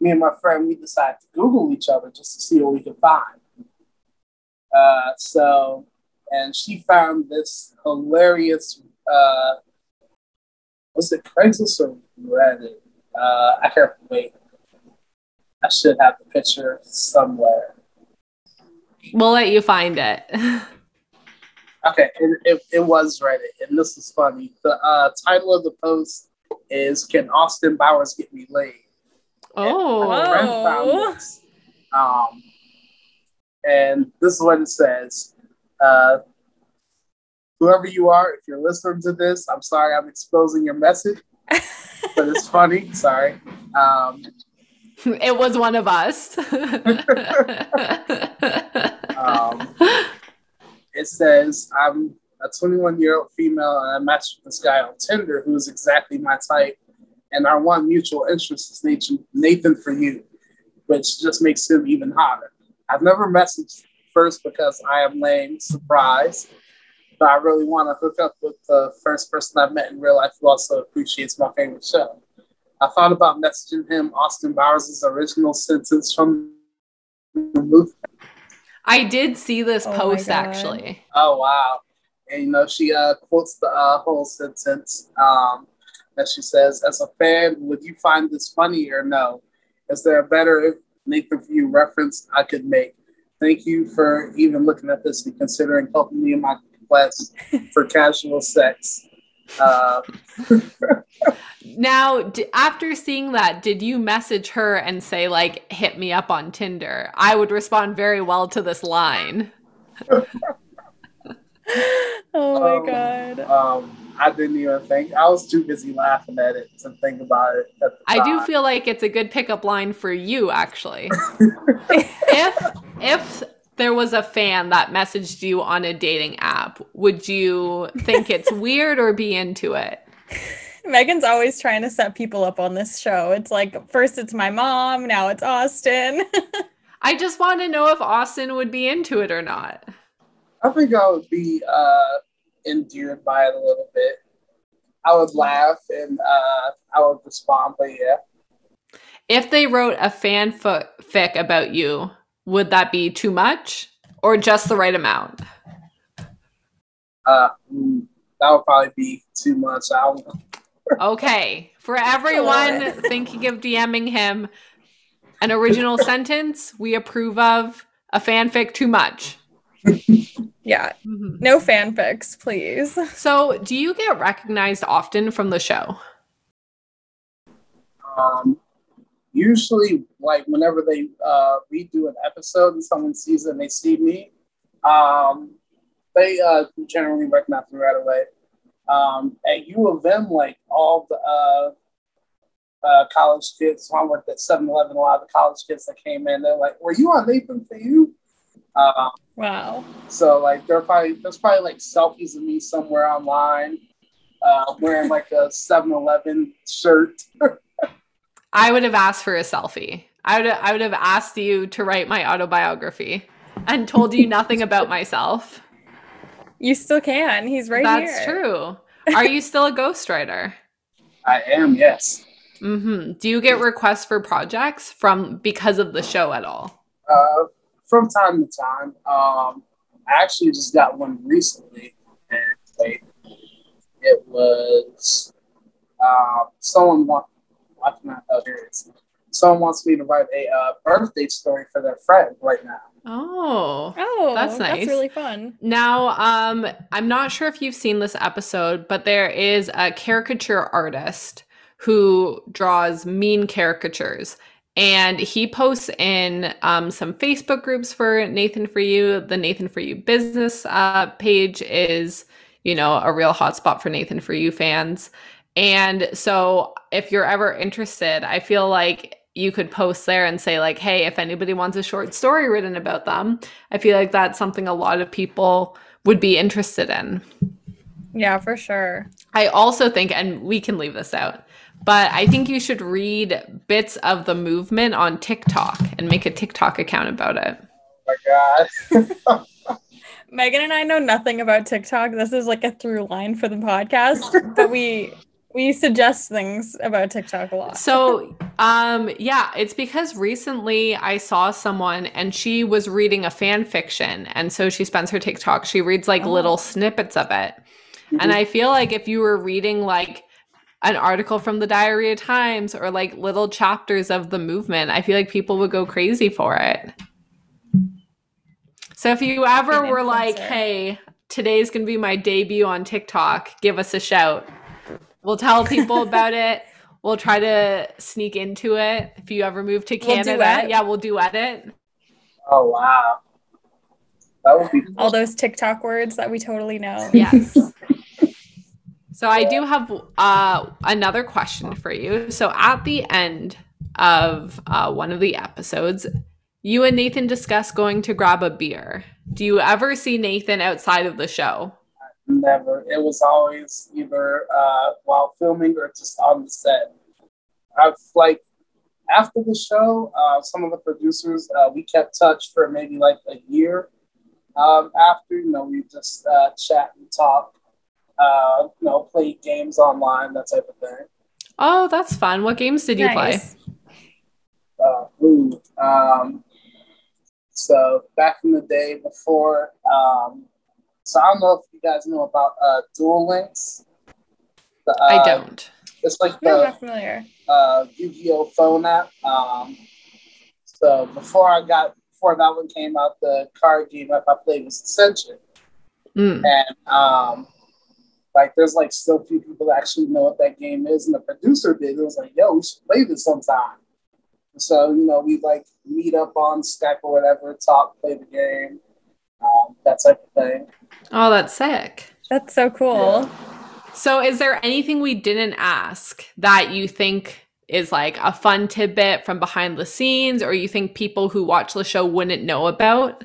D: me and my friend we decided to Google each other just to see what we could find. Uh, so, and she found this hilarious. Uh, was it Craigslist or Reddit? Uh, I can't wait. I should have the picture somewhere.
C: We'll let you find it.
D: Okay, it, it, it was Reddit, and this is funny. The uh, title of the post is "Can Austin Bowers get me laid?"
C: oh.
D: My friend found this. Um, and this is what it says. Uh, whoever you are, if you're listening to this, I'm sorry I'm exposing your message, but it's funny. Sorry. Um,
C: It was one of us.
D: um, it says, I'm a 21 year old female and I matched with this guy on Tinder who is exactly my type. And our one mutual interest is Nathan, Nathan for you, which just makes him even hotter. I've never messaged first because I am lame, surprise. But I really want to hook up with the first person I've met in real life who also appreciates my favorite show. I thought about messaging him Austin Bowers' original sentence from the movie.
C: I did see this
B: Oh
C: post actually.
D: Oh wow! And you know she uh, quotes the uh, whole sentence. Um, and she says, "As a fan, would you find this funny or no? Is there a better Nathan for you reference I could make? Thank you for even looking at this and considering helping me in my quest for casual sex." Uh,
C: Now, d- after seeing that, did you message her and say like hit me up on Tinder? I would respond very well to this line.
B: Oh my
D: Um,
B: god.
D: um, I didn't even think. I was too busy laughing at it to think about it. At the
C: I do feel like it's a good pickup line for you actually. if if there was a fan that messaged you on a dating app, would you think it's weird or be into it?
B: Megan's always trying to set people up on this show. It's like first it's my mom, now it's Austin.
C: I just want to know if Austin would be into it or not.
D: I think I would be uh, endeared by it a little bit. I would laugh and uh, I would respond, but yeah,
C: If they wrote a fanfic about you, would that be too much or just the right amount?
D: uh, that would probably be too much. I don't know.
C: Okay. For everyone thinking of DMing him, an original sentence we approve of, a fanfic too much.
B: yeah. No fanfics, please.
C: So, do you get recognized often from the show?
D: Um, usually, like whenever they uh, redo an episode and someone sees it and they see me, um, they uh, generally recognize me right away. um, at U of M, like all the uh, uh, college kids, so I worked at 7 Eleven, a lot of the college kids that came in, they're like, Were you on Nathan for you? Um,
B: Wow.
D: so like there probably there's probably like selfies of me somewhere online, uh, wearing like a 7-Eleven shirt.
C: I would have asked for a selfie. I would I would have asked you to write my autobiography and told you nothing about myself.
B: You still can. He's right
C: That's
B: here.
C: true. Are you still a ghostwriter?
D: I am, yes.
C: Mm-hmm. Do you get requests for projects from because of the show at all?
D: Uh, from time to time. Um, I actually just got one recently, and like, it was uh, someone want. I cannot here it is. Someone wants me to write a uh, birthday story for their friend right now.
C: Oh.
B: Oh,
C: That's nice.
B: that's really fun.
C: Now, um, I'm not sure if you've seen this episode, but there is a caricature artist who draws mean caricatures. And he posts in um, some Facebook groups for Nathan For You. The Nathan For You business uh, page is, you know, a real hotspot for Nathan For You fans. And so if you're ever interested, I feel like you could post there and say, like, hey, if anybody wants a short story written about them, I feel like that's something a lot of people would be interested in.
B: Yeah, for sure.
C: I also think, and we can leave this out, but I think you should read bits of the movement on TikTok and make a TikTok account about it.
D: Oh my God.
B: Megan and I know nothing about TikTok. This is like a through line for the podcast, but we we suggest things about TikTok a lot.
C: So, um, yeah, it's because recently I saw someone and she was reading a fan fiction. And so she spends her TikTok, she reads like
B: Oh.
C: little snippets of it. And I feel like if you were reading like an article from the Diarrhea Times or like little chapters of the movement, I feel like people would go crazy for it. So if you ever were like, hey, today's going to be my debut on TikTok, give us a shout. We'll tell people about it. We'll try to sneak into it. If you ever move to
B: We'll
C: Canada, yeah, we'll duet it.
D: Oh wow, that would be
B: All those TikTok words that we totally know.
C: Yes. so I do have uh, another question for you. So at the end of uh, one of the episodes, you and Nathan discuss going to grab a beer. Do you ever see Nathan outside of the show?
D: Never. It was always either uh, while filming or just on the set. I've like after the show, uh, some of the producers uh, we kept touch for maybe like a year. Um, after you know, we just uh, chat and talk. Uh, you know, play games online, that type of thing.
C: Oh, that's fun. What games did you play?
B: Nice.
D: uh, ooh, um, so back in the day before, um, so I don't know if you guys know about uh, Duel Links. The, uh,
C: I don't.
D: It's like
B: No,
D: the
B: not familiar.
D: uh, Yu-Gi-Oh phone app. Um, so before I got before that one came out, the card game app I played was Ascension,
C: Mm.
D: and um, like there's like still few people that actually know what that game is, and the producer did. It was like, yo, we should play this sometime. So you know, we like meet up on Skype or whatever, talk, play the game, um, that type of thing.
C: Oh, that's sick.
B: That's so cool.
C: So, is there anything we didn't ask that you think is like a fun tidbit from behind the scenes, or you think people who watch the show wouldn't know about?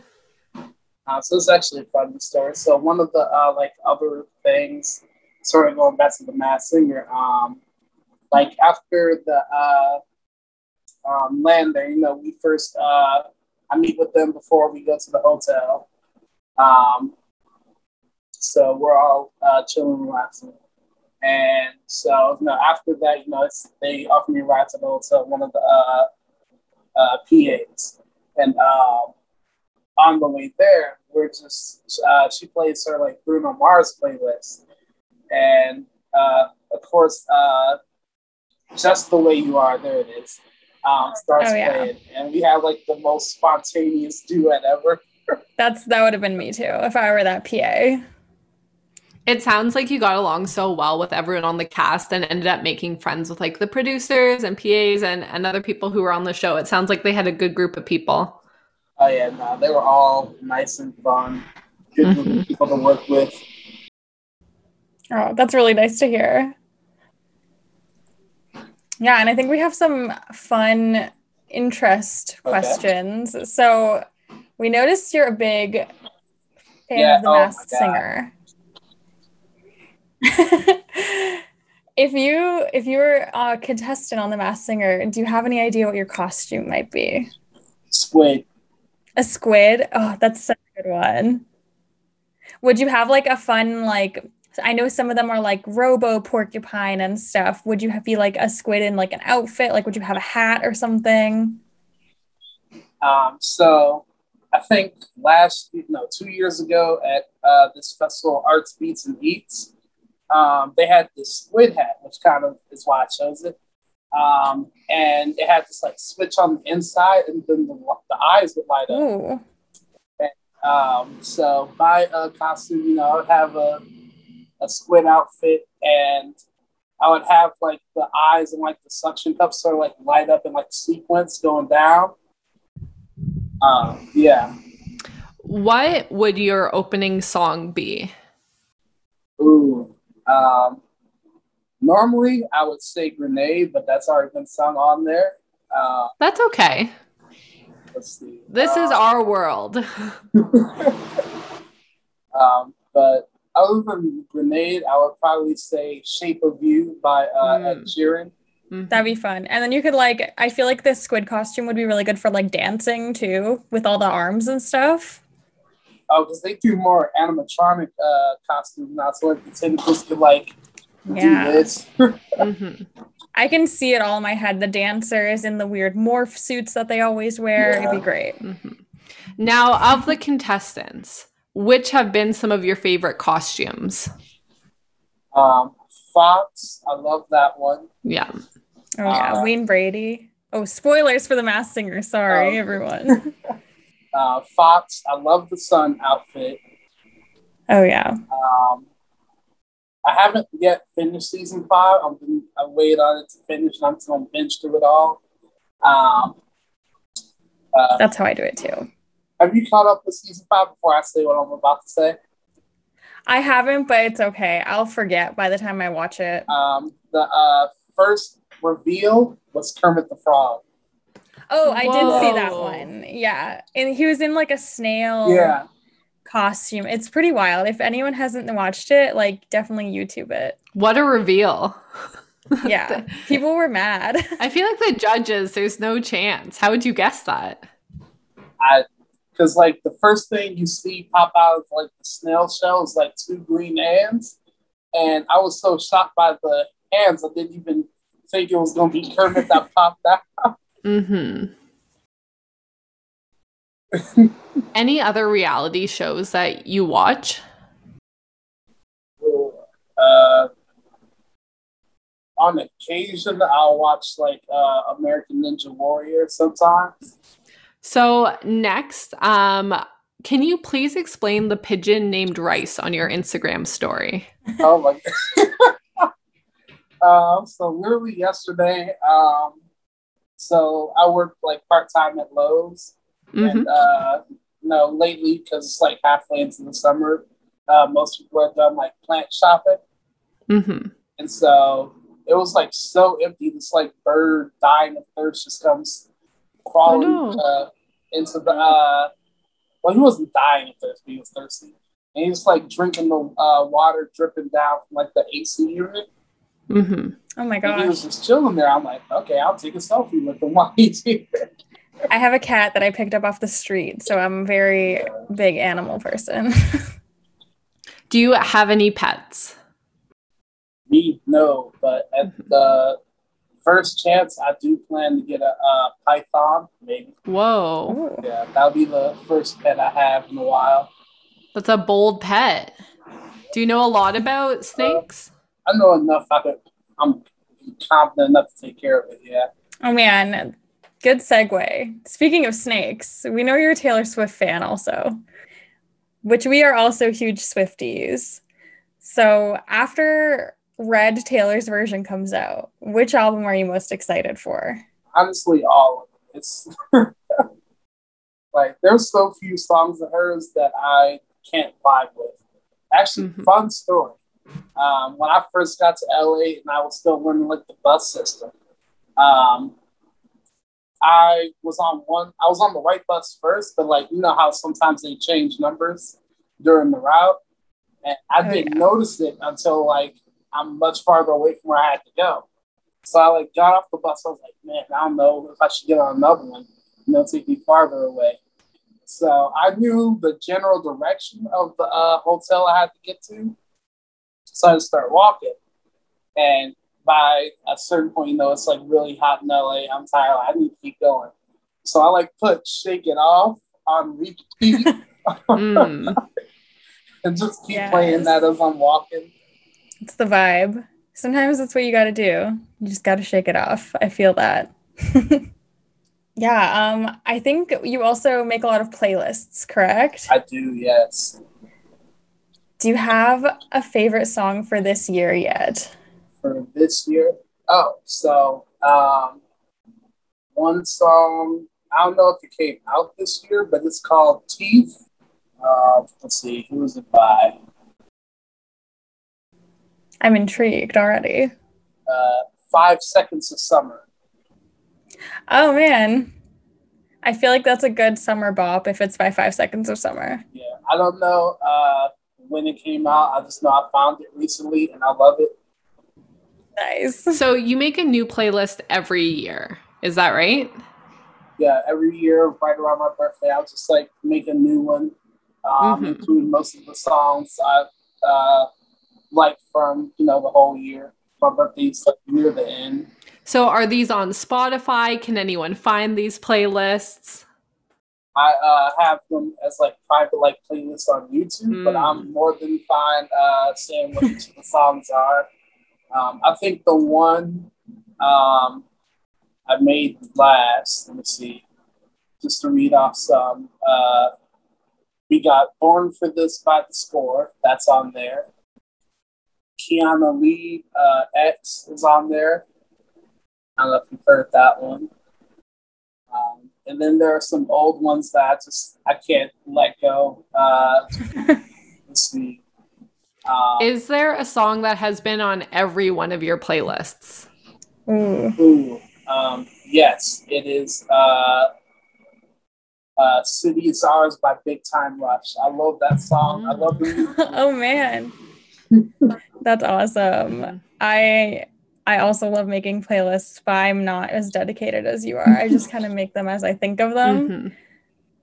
D: Uh, so it's actually a funny story. So one of the uh, like other things, sort of going back to the Masked Singer, um, like after the uh, um, land there, you know, we first uh, I meet with them before we go to the hotel. Um, so we're all uh, chilling, relaxing. And so, you know, after that, you know, it's, they offer me a ride to the hotel, one of the uh, uh, PAs. And um, on the way there, we're just, uh, she plays her like Bruno Mars playlist. And uh, of course, uh, Just the Way You Are, there it is, um, starts
B: Oh, yeah.
D: playing. And we have like the most spontaneous duet ever.
B: That's that would have been me too if I were that PA.
C: It sounds like you got along so well with everyone on the cast and ended up making friends with like the producers and PAs and, and other people who were on the show. It sounds like they had a good group of people.
D: Oh yeah, no, they were all nice and fun, good group of mm-hmm. people to work with.
B: Oh, that's really nice to hear. Yeah, and I think we have some fun interest
D: Okay.
B: questions. So we noticed you're a big fan
D: Yeah,
B: of the
D: oh
B: masked singer. if you if you were a contestant on the masked singer, do you have any idea what your costume might be?
D: Squid.
B: A squid? Oh, that's such a good one. Would you have like a fun like I know some of them are like robo porcupine and stuff. Would you have be like a squid in like an outfit? Like would you have a hat or something?
D: Um, so I think last, no, two years ago at uh, this festival, Arts Beats and Eats, um, they had this squid hat, which kind of is why I chose it. Um, and it had this like switch on the inside, and then the, the eyes would light up.
B: Ooh.
D: Um, so my uh, costume, you know, I would have a, a squid outfit, and I would have like the eyes and like the suction cups sort of like light up in like sequence going down. Um, yeah.
C: What would your opening song be?
D: Ooh. Um, normally I would say grenade, but that's already been sung on there. Uh,
C: That's okay.
D: let's see.
C: This is
D: Uh,
C: our world.
D: um, but other than grenade, I would probably say "Shape of You" by uh, Ed
C: Mm.
D: Sheeran.
C: Mhm.
B: That'd be fun. And then you could like I feel like this squid costume would be really good for like dancing too, with all the arms and stuff.
D: Oh, because they do more animatronic uh, costumes now, so like the tentacles could like
B: Yeah.
D: do this.
C: Mhm.
B: I can see it all in my head. The dancers in the weird morph suits that they always wear. It'd be
D: Yeah.
B: great.
C: Mhm. Now, of the contestants, which have been some of your favorite costumes?
D: Um, Fox, I love that one.
C: Yeah.
B: Oh yeah,
D: Uh,
B: Wayne Brady. Oh, spoilers for the Masked Singer. Sorry,
D: Oh.
B: everyone.
D: Uh, Fox, I love the sun outfit.
B: oh yeah.
D: Um, I haven't yet finished season five. I'm been, I wait on it to finish, and I'm just gonna binge through it all. Um, uh,
B: That's how I do it too.
D: have you caught up with season five before I say what I'm about to say?
B: I haven't, but it's okay. I'll forget by the time I watch it.
D: Um, the uh, first reveal was Kermit the Frog.
B: Oh, I did see that one. Yeah. And he was in like a snail
D: Yeah,
B: costume. It's pretty wild. If anyone hasn't watched it, like definitely YouTube it.
C: What a reveal.
B: Yeah. People were mad.
C: I feel like the judges, there's no chance. How would you guess that?
D: I because like the first thing you see pop out of like the snail shell is like two green hands, and I was so shocked by the hands I didn't even think it was gonna be Kermit that popped out.
C: Mm-hmm. Any other reality shows that you watch?
D: Uh, on occasion, I'll watch like uh, American Ninja Warrior sometimes.
C: So next, um, can you please explain the pigeon named Rice on your Instagram story?
D: oh my god. um, so literally yesterday, um, so I work like part time at Lowe's,
C: Mhm.
D: and uh, you know, lately because it's like halfway into the summer, uh, most people are done like plant shopping,
C: Mm-hmm.
D: and so it was like so empty. This like bird dying of thirst just comes crawling
C: Oh, no.
D: uh, into the. Uh, well, he wasn't dying of thirst, but he was thirsty. And he was like drinking the uh, water dripping down from like the AC unit.
C: Mm-hmm.
B: Oh my
D: And he was just chilling there. I'm like, okay, I'll take a selfie with him while he's here.
B: I have a cat that I picked up off the street, so I'm a very big animal person.
C: Do you have any pets?
D: Me, no, but at the first chance, I do plan to get a uh, python. Maybe,
C: Whoa,
D: yeah, that'll be the first pet I have in a while.
C: that's a bold pet. Do you know a lot about snakes?
D: I know enough. I could. I'm confident enough to take care of it. Yeah.
B: Oh man, good segue. Speaking of snakes, we know you're a Taylor Swift fan also, which we are also huge Swifties. So after Red Taylor's version comes out, which album are you most excited for?
D: honestly all of it. It's like there's so few songs of hers that I can't vibe with. Actually,
C: Mhm.
D: fun story. Um, when I first got to LA and I was still learning like the bus system, um, I was on one. I was on the right bus first, but like you know how sometimes they change numbers during the route, and I
B: Oh,
D: didn't
B: yeah.
D: notice it until like I'm much farther away from where I had to go. So I like got off the bus. I was like, man, I don't know if I should get on another one. You know, take me farther away. So I knew the general direction of the uh, hotel I had to get to. So I had to start walking. And by a certain point, you know, it's like really hot in LA. I'm tired. I need to keep going. So I like put Shake It Off on repeat
C: Mm.
D: and just keep
B: Yes.
D: playing that as I'm walking.
B: It's the vibe. Sometimes that's what you got to do. You just got to shake it off. I feel that. yeah. Um. I think you also make a lot of playlists, correct?
D: I do, yes.
B: Do you have a favorite song for this year yet?
D: For this year. Oh, so um, one song, I don't know if it came out this year, but it's called Teeth. Uh, let's see, who is it by?
B: I'm intrigued already.
D: Uh, Five Seconds of Summer.
B: Oh man. I feel like that's a good summer bop if it's by Five Seconds of Summer.
D: Yeah, I don't know uh, when it came out. I just know I found it recently and I love it.
B: Nice.
C: So you make a new playlist every year. Is that right?
D: Yeah, every year, right around my birthday, I'll just like make a new one, um,
C: Mhm.
D: include most of the songs I uh, like from you know the whole year. My birthday's like near the end.
C: So are these on Spotify? Can anyone find these playlists?
D: I uh, have them as like private like playlists on YouTube, but
C: Mm.
D: I'm more than fine uh, saying what each of the songs are. Um, I think the one um, I made last, let me see, just to read off some. Uh, we got Born for This by The Score, that's on there. Kiana Lee uh, X is on there. I don't know if you've heard that one. Um, and then there are some old ones that I just I can't let go. Uh, let's see. Um,
C: Is there a song that has been on every one of your playlists?
B: Ooh.
D: ooh, um, yes, it is. Uh, uh, "City Is Ours" by Big Time Rush. I love that song. I love the
B: oh man. That's awesome. I I also love making playlists, but I'm not as dedicated as you are. I just kind of make them as I think of them.
C: Mhm.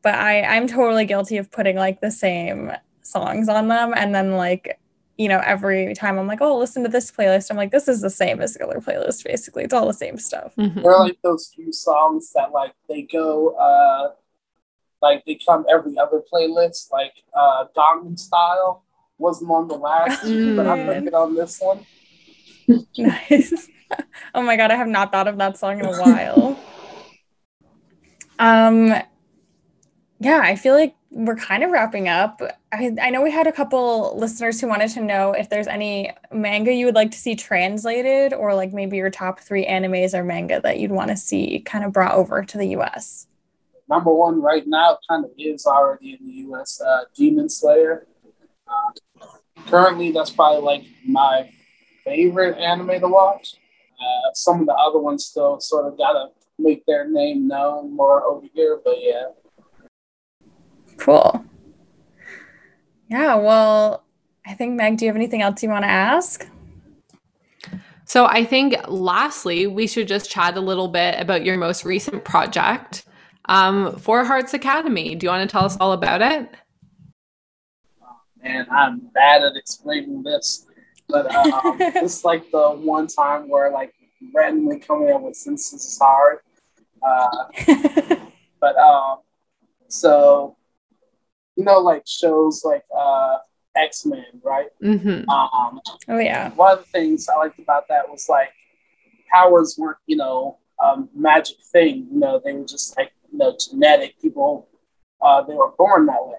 B: But I I'm totally guilty of putting like the same songs on them and then like you know every time I'm like, "Oh, listen to this playlist." I'm like, "This is the same as the other playlist basically. It's all the same stuff."
C: Mhm.
D: They're like those few songs that like they go uh, like they come every other playlist. Like uh, Gangnam Style wasn't on the last, but I put it on this one.
B: Nice. oh my god, I have not thought of that song in a while. um yeah, I feel like we're kind of wrapping up. I, I know we had a couple listeners who wanted to know if there's any manga you would like to see translated or like maybe your top three animes or manga that you'd want to see kind of brought over to the US.
D: number one right now kind of is already in the U.S. Uh, Demon Slayer. Uh, currently, that's probably like my favorite anime to watch. Uh, some of the other ones still sort of gotta make their name known more over here, but yeah.
B: Cool. Yeah, well, I think Meg, do you have anything else you want to ask?
C: So I think lastly, we should just chat a little bit about your most recent project, um, Four Hearts Academy. Do you want to tell us all about it?
D: Man, I'm bad at explaining this, but um, it's like the one time where like randomly coming up with sentences is hard. Uh, but um, so you know, like shows like uh, X Men, right?
C: Mm-hmm.
D: Um,
B: oh yeah.
D: one of the things I liked about that was like powers weren't, you know, um, magic thing. You know, they were just like, you know, genetic. People, uh, they were born that way.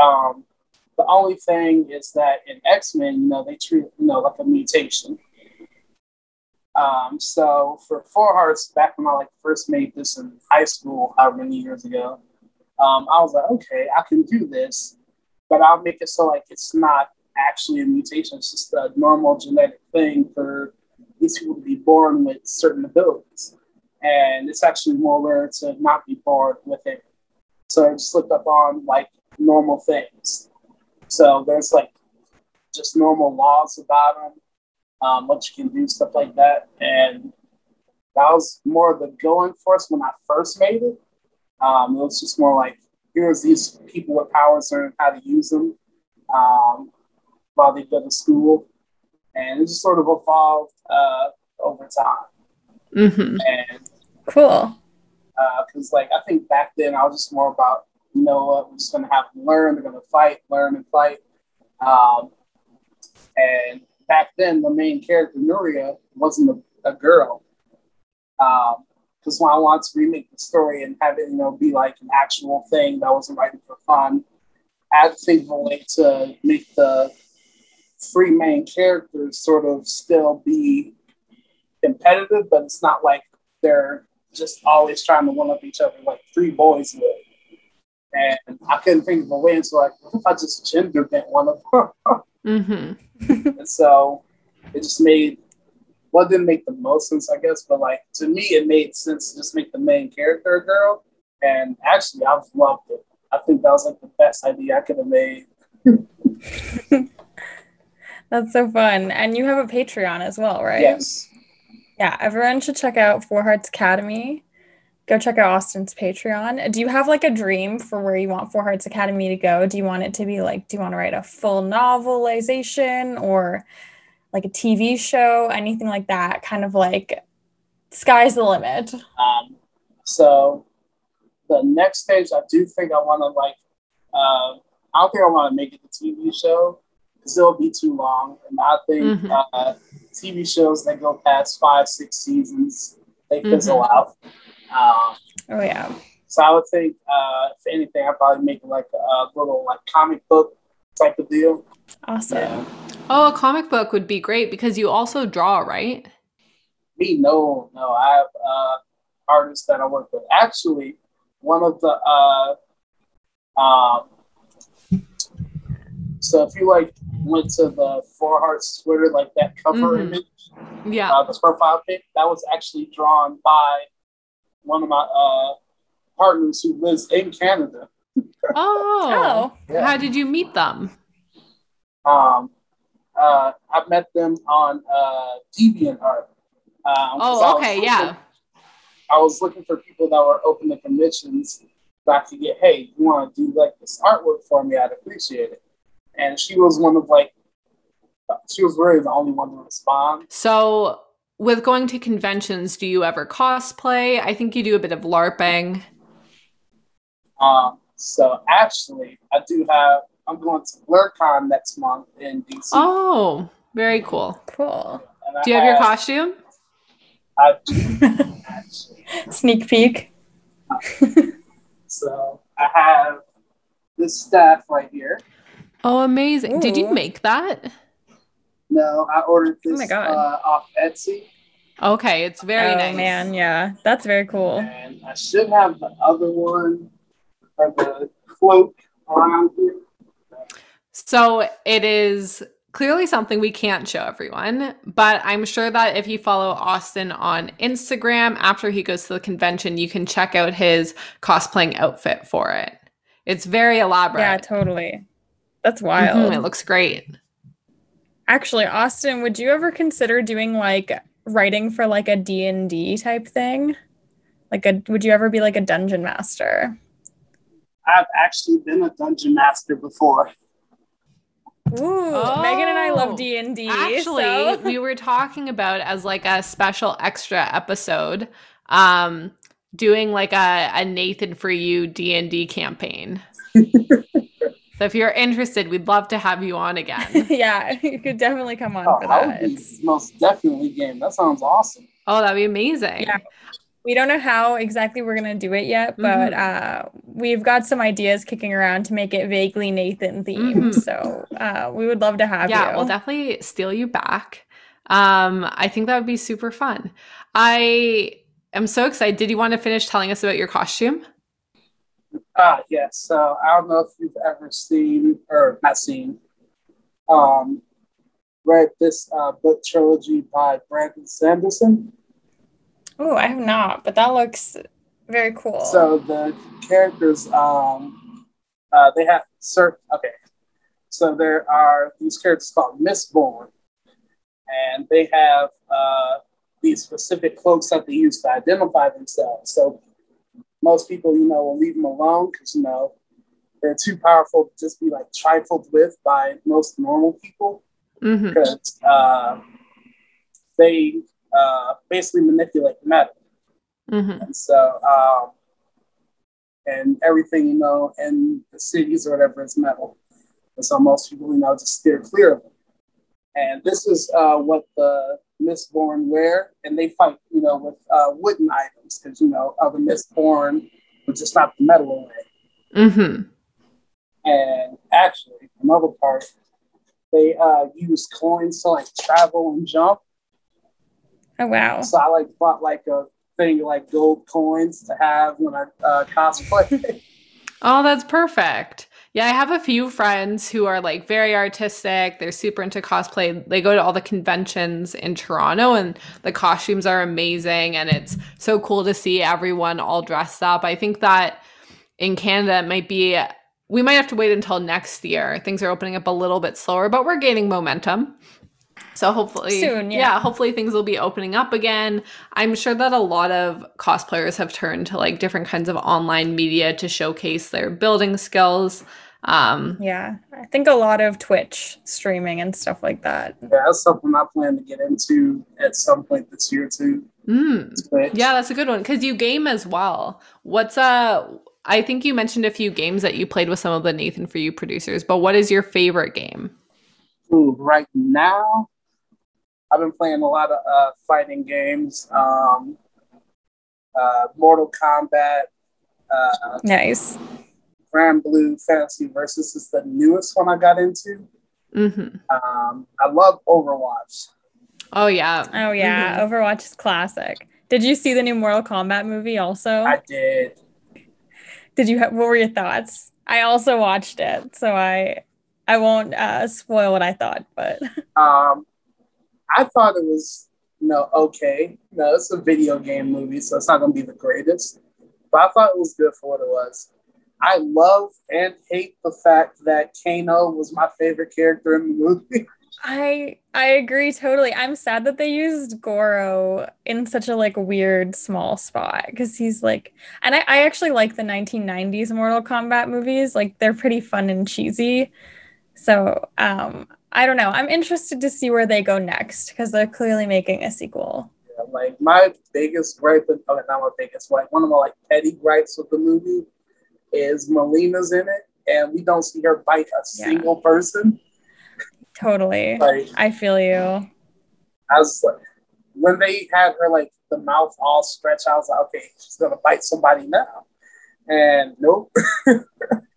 D: Um, the only thing is that in X Men, you know, they treat you know, like a mutation. Um, so for Four Hearts, back when I like first made this in high school, however many years ago, um, I was like, okay, I can do this, but I'll make it so like it's not actually a mutation. It's just a normal genetic thing for these people to be born with certain abilities. And it's actually more rare to not be born with it. So I just looked up on like normal things. So there's like just normal laws about them, um, what you can do, stuff like that. And that was more of the going for us when I first made it. Um, it was just more like, here's these people with powers learning how to use them um, while they go to school. And it just sort of evolved uh, over time.
C: Mm-hmm.
D: And
B: Cool.
D: because, like, I think back then I was just more about, you know what, we're just going to have to learn, they're going to fight, learn, and fight. Um, and back then, the main character, Nuria, wasn't a, a girl. Because when I wanted to remake the story and have it, you know, be like an actual thing that wasn't writing for fun, I had to think of a way to make the three main characters sort of still be competitive, but it's not like they're just always trying to one up each other like three boys would. And I couldn't think of a way, and so like, what if I just gender bent one of them?
C: Mm-hmm.
D: and so it just made well, didn't make the most sense, I guess, but like to me, it made sense to just make the main character a girl. And actually, I've loved it. I think that was like the best idea I could have made.
B: That's so fun. And you have a Patreon as well, right?
D: Yes.
B: Yeah, everyone should check out Four Hearts Academy. Go check out Austin's Patreon. Do you have like a dream for where you want Four Hearts Academy to go? Do you want it to be like, do you want to write a full novelization or like a TV show, anything like that? Kind of like sky's the limit.
D: Um, so the next stage, I do think I want to like. Uh, I don't think I want to make it a TV show because it'll be too long, and I think
C: Mhm.
D: uh, TV shows that go past five, six seasons, they fizzle out. Um,
B: Oh yeah.
D: so I would think, uh, if anything, I'd probably make like a little like comic book type of deal.
B: Awesome.
D: Yeah.
C: Oh, a comic book would be great because you also draw, right?
D: Me, no, no. I have uh, artists that I work with. Actually, one of the uh, um, so if you like went to the Four Hearts Twitter, like that cover
C: Mhm.
D: image,
C: Yeah.
D: uh, the profile pic, that was actually drawn by one of my uh, partners who lives in Canada.
C: Oh.
B: Oh,
C: How did you meet them?
D: Um, uh, I met them on uh, DeviantArt. Um, 'cause I
C: Oh,
D: was
C: okay,
D: looking-
C: yeah.
D: I was looking for people that were open to commissions that I could get, hey, you want to do like this artwork for me? I'd appreciate it. And she was one of like, she was really the only one to respond.
C: So, with going to conventions, do you ever cosplay? I think you do a bit of LARPing.
D: Um, so actually, I do have, I'm going to Blerdcon next month in DC.
C: Oh, very cool.
B: cool.
D: and
C: Do you have your costume?
D: I do actually.
B: Sneak peek.
D: So I have this staff right here.
C: Oh, amazing. Did you make that?
D: No, I ordered this
B: Oh my God.
D: Uh, off Etsy.
C: Okay, it's very
B: oh
C: nice.
B: man, yeah. That's very cool.
D: And I should have the other one or the cloak around here.
C: So it is clearly something we can't show everyone, but I'm sure that if you follow Austin on Instagram after he goes to the convention, you can check out his cosplaying outfit for it. It's very elaborate.
B: Yeah, totally. That's wild.
C: It looks great.
B: Actually, Austin, would you ever consider doing like writing for like a D&D type thing? Like a would you ever be like a dungeon master?
D: I've actually been a dungeon master before.
B: Ooh, Megan and I
C: Oh.
B: love D&D.
C: Actually,
B: so-
C: we were talking about as like a special extra episode, um, doing like a, a Nathan for You D and D campaign. so if you're interested, we'd love to have you on again.
B: yeah, you could definitely come on
D: Oh,
B: for
D: I
B: that.
D: would be most definitely game. That sounds awesome.
C: Oh, that'd be amazing.
B: Yeah. we don't know how exactly we're gonna do it yet, but uh, we've got some ideas kicking around to make it vaguely Nathan themed.
C: Mhm.
B: So uh, we would love to have
C: yeah,
B: you.
C: Yeah, we'll definitely steal you back. Um, I think that would be super fun. I am so excited. Did you want to finish telling us about your costume?
D: Ah, yes. So I don't know if you've ever seen or not seen. um, read this uh, book trilogy by Brandon Sanderson.
B: Oh, I have not, but that looks very cool.
D: So the characters, um, uh, they have certain. Okay, so there are these characters called Mistborn, and they have uh, these specific cloaks that they use to identify themselves. So most people, you know, will leave them alone because you know they're too powerful to just be like trifled with by most normal people
C: Mm-hmm.
D: because uh, they uh, basically manipulate metal.
C: Mm-hmm.
D: And so, um, and everything, you know, in the cities or whatever is metal. And so most people, you know, just steer clear of them. And this is uh, what the Mistborn wear, and they fight, you know, with uh, wooden items because, you know, other Mistborn would just knock the metal away.
C: Mm-hmm.
D: And actually, another part, they uh, use coins to like travel and jump.
B: oh wow.
D: So I like bought like a thing like gold coins to have when I uh, cosplay.
C: Oh, that's perfect. Yeah, I have a few friends who are like very artistic. They're super into cosplay. They go to all the conventions in Toronto and the costumes are amazing and it's so cool to see everyone all dressed up. I think that in Canada it might be we might have to wait until next year. Things are opening up a little bit slower, but we're gaining momentum. So hopefully
B: Soon, yeah.
C: hopefully things will be opening up again. I'm sure that a lot of cosplayers have turned to like different kinds of online media to showcase their building skills. Um,
B: Yeah, I think a lot of Twitch streaming and stuff like that.
D: yeah, that's something I plan to get into at some point this year too.
C: mm, yeah, that's a good one because you game as well. What's uh? I think you mentioned a few games that you played with some of the Nathan for You producers, but what is your favorite game?
D: Ooh, right now, I've been playing a lot of uh, fighting games. Um, uh, Mortal Kombat, uh,
B: Nice.
D: Granblue Fantasy Versus is the newest one I got into.
C: Mm-hmm.
D: Um, I love Overwatch.
C: Oh yeah.
B: Oh yeah,
C: Mhm.
B: Overwatch is classic. Did you see the new Mortal Kombat movie also?
D: I did.
B: Did you have what were your thoughts? I also watched it, so I I won't uh, spoil what I thought, but
D: Um, I thought it was, you know, okay. You know, it's a video game movie, so it's not going to be the greatest. But I thought it was good for what it was. I love and hate the fact that Kano was my favorite character in the movie.
B: I I agree totally. I'm sad that they used Goro in such a like weird small spot because he's like, and I, I actually like the 1990s Mortal Kombat movies. Like they're pretty fun and cheesy. So um, I don't know. I'm interested to see where they go next because they're clearly making a sequel.
D: Yeah, like my biggest gripe, okay, not my biggest, like one of my like petty gripes with the movie is Mileena's in it, and we don't see her bite a
B: Yeah.
D: single person.
B: Totally.
D: Like
B: I feel you.
D: I was like, when they had her like the mouth all stretched, out, I was like, okay, she's gonna bite somebody now, and nope.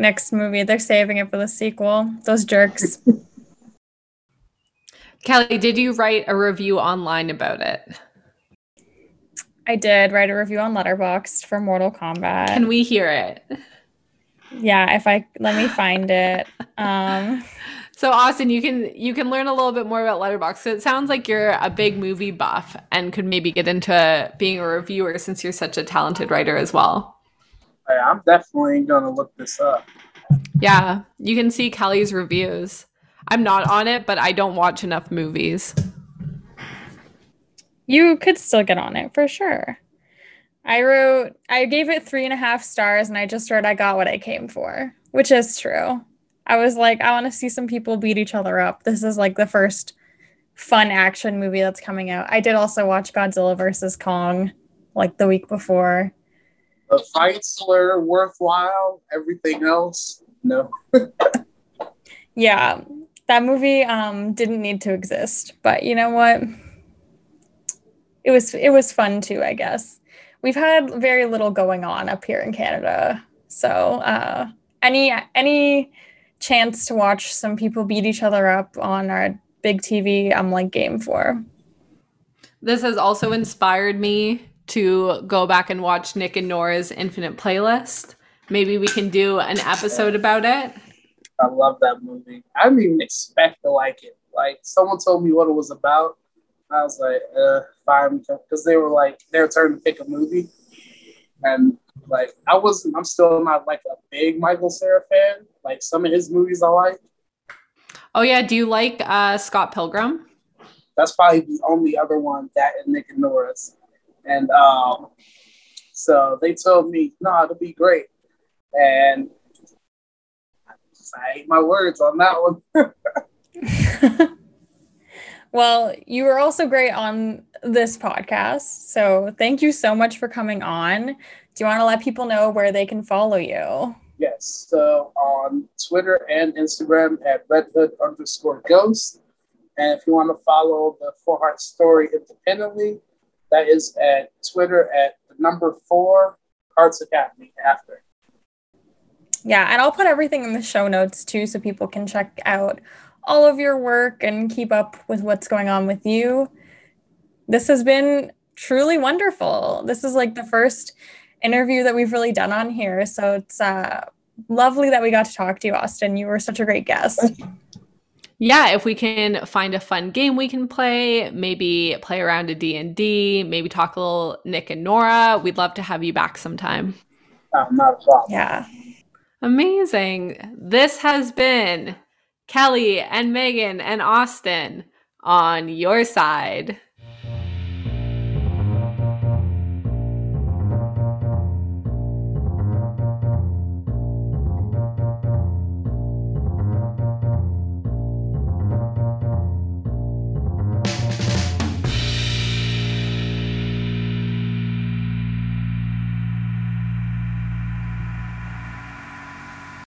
B: Next movie, they're saving it for the sequel. Those jerks.
C: Kelly, did you write a review online about it?
B: I did write a review on Letterboxd for Mortal Kombat.
C: Can we hear it?
B: yeah, if I let me find it. Um,
C: So Austin, you can you can learn a little bit more about Letterboxd. So it sounds like you're a big movie buff and could maybe get into being a reviewer since you're such a talented writer as well.
D: Hey, I'm definitely gonna look this up.
C: Yeah, you can see Kelly's reviews. I'm not on it, but I don't watch enough movies.
B: you could still get on it for sure. I wrote, I gave it three and a half stars, and I just wrote, I got what I came for, which is true. I was like, I want to see some people beat each other up. This is like the first fun action movie that's coming out. I did also watch Godzilla versus Kong like the week before.
D: The fights were worthwhile. Everything else, no.
B: Yeah, that movie um didn't need to exist, but you know what? It was it was fun too, I guess. We've had very little going on up here in Canada. So, uh any any chance to watch some people beat each other up on our big TV, I'm like game for.
C: This has also inspired me to go back and watch Nick and Norah's Infinite Playlist. Maybe we can do an episode about it.
D: I love that movie. I didn't even expect to like it. Like someone told me what it was about. I was like, uh, fine, because they were like their turn to pick a movie, and like I wasn't. I'm still not like a big Michael Cera fan. Like some of his movies I like.
C: Oh yeah, do you like uh, Scott Pilgrim?
D: That's probably the only other one that and Nick and Norah's, and um, so they told me, no, it'll be great, and I ate my words on that
B: one. well, you were also great on this podcast. So thank you so much for coming on. Do you want to let people know where they can follow you?
D: Yes. So on Twitter and Instagram at redhood underscore ghost. And if you want to follow the Four Heart Story independently, that is at Twitter at the number four Hearts Academy after.
B: Yeah, and I'll put everything in the show notes too so people can check out all of your work and keep up with what's going on with you. This has been truly wonderful. This is like the first interview that we've really done on here. So it's uh, lovely that we got to talk to you, Austin. You were such a great guest.
C: Yeah, if we can find a fun game we can play, maybe play around a D&D, maybe talk a little Nick and Norah, we'd love to have you back sometime.
D: Not a problem.
B: Yeah.
C: Amazing. This has been Kelly and Megan and Austin on your side.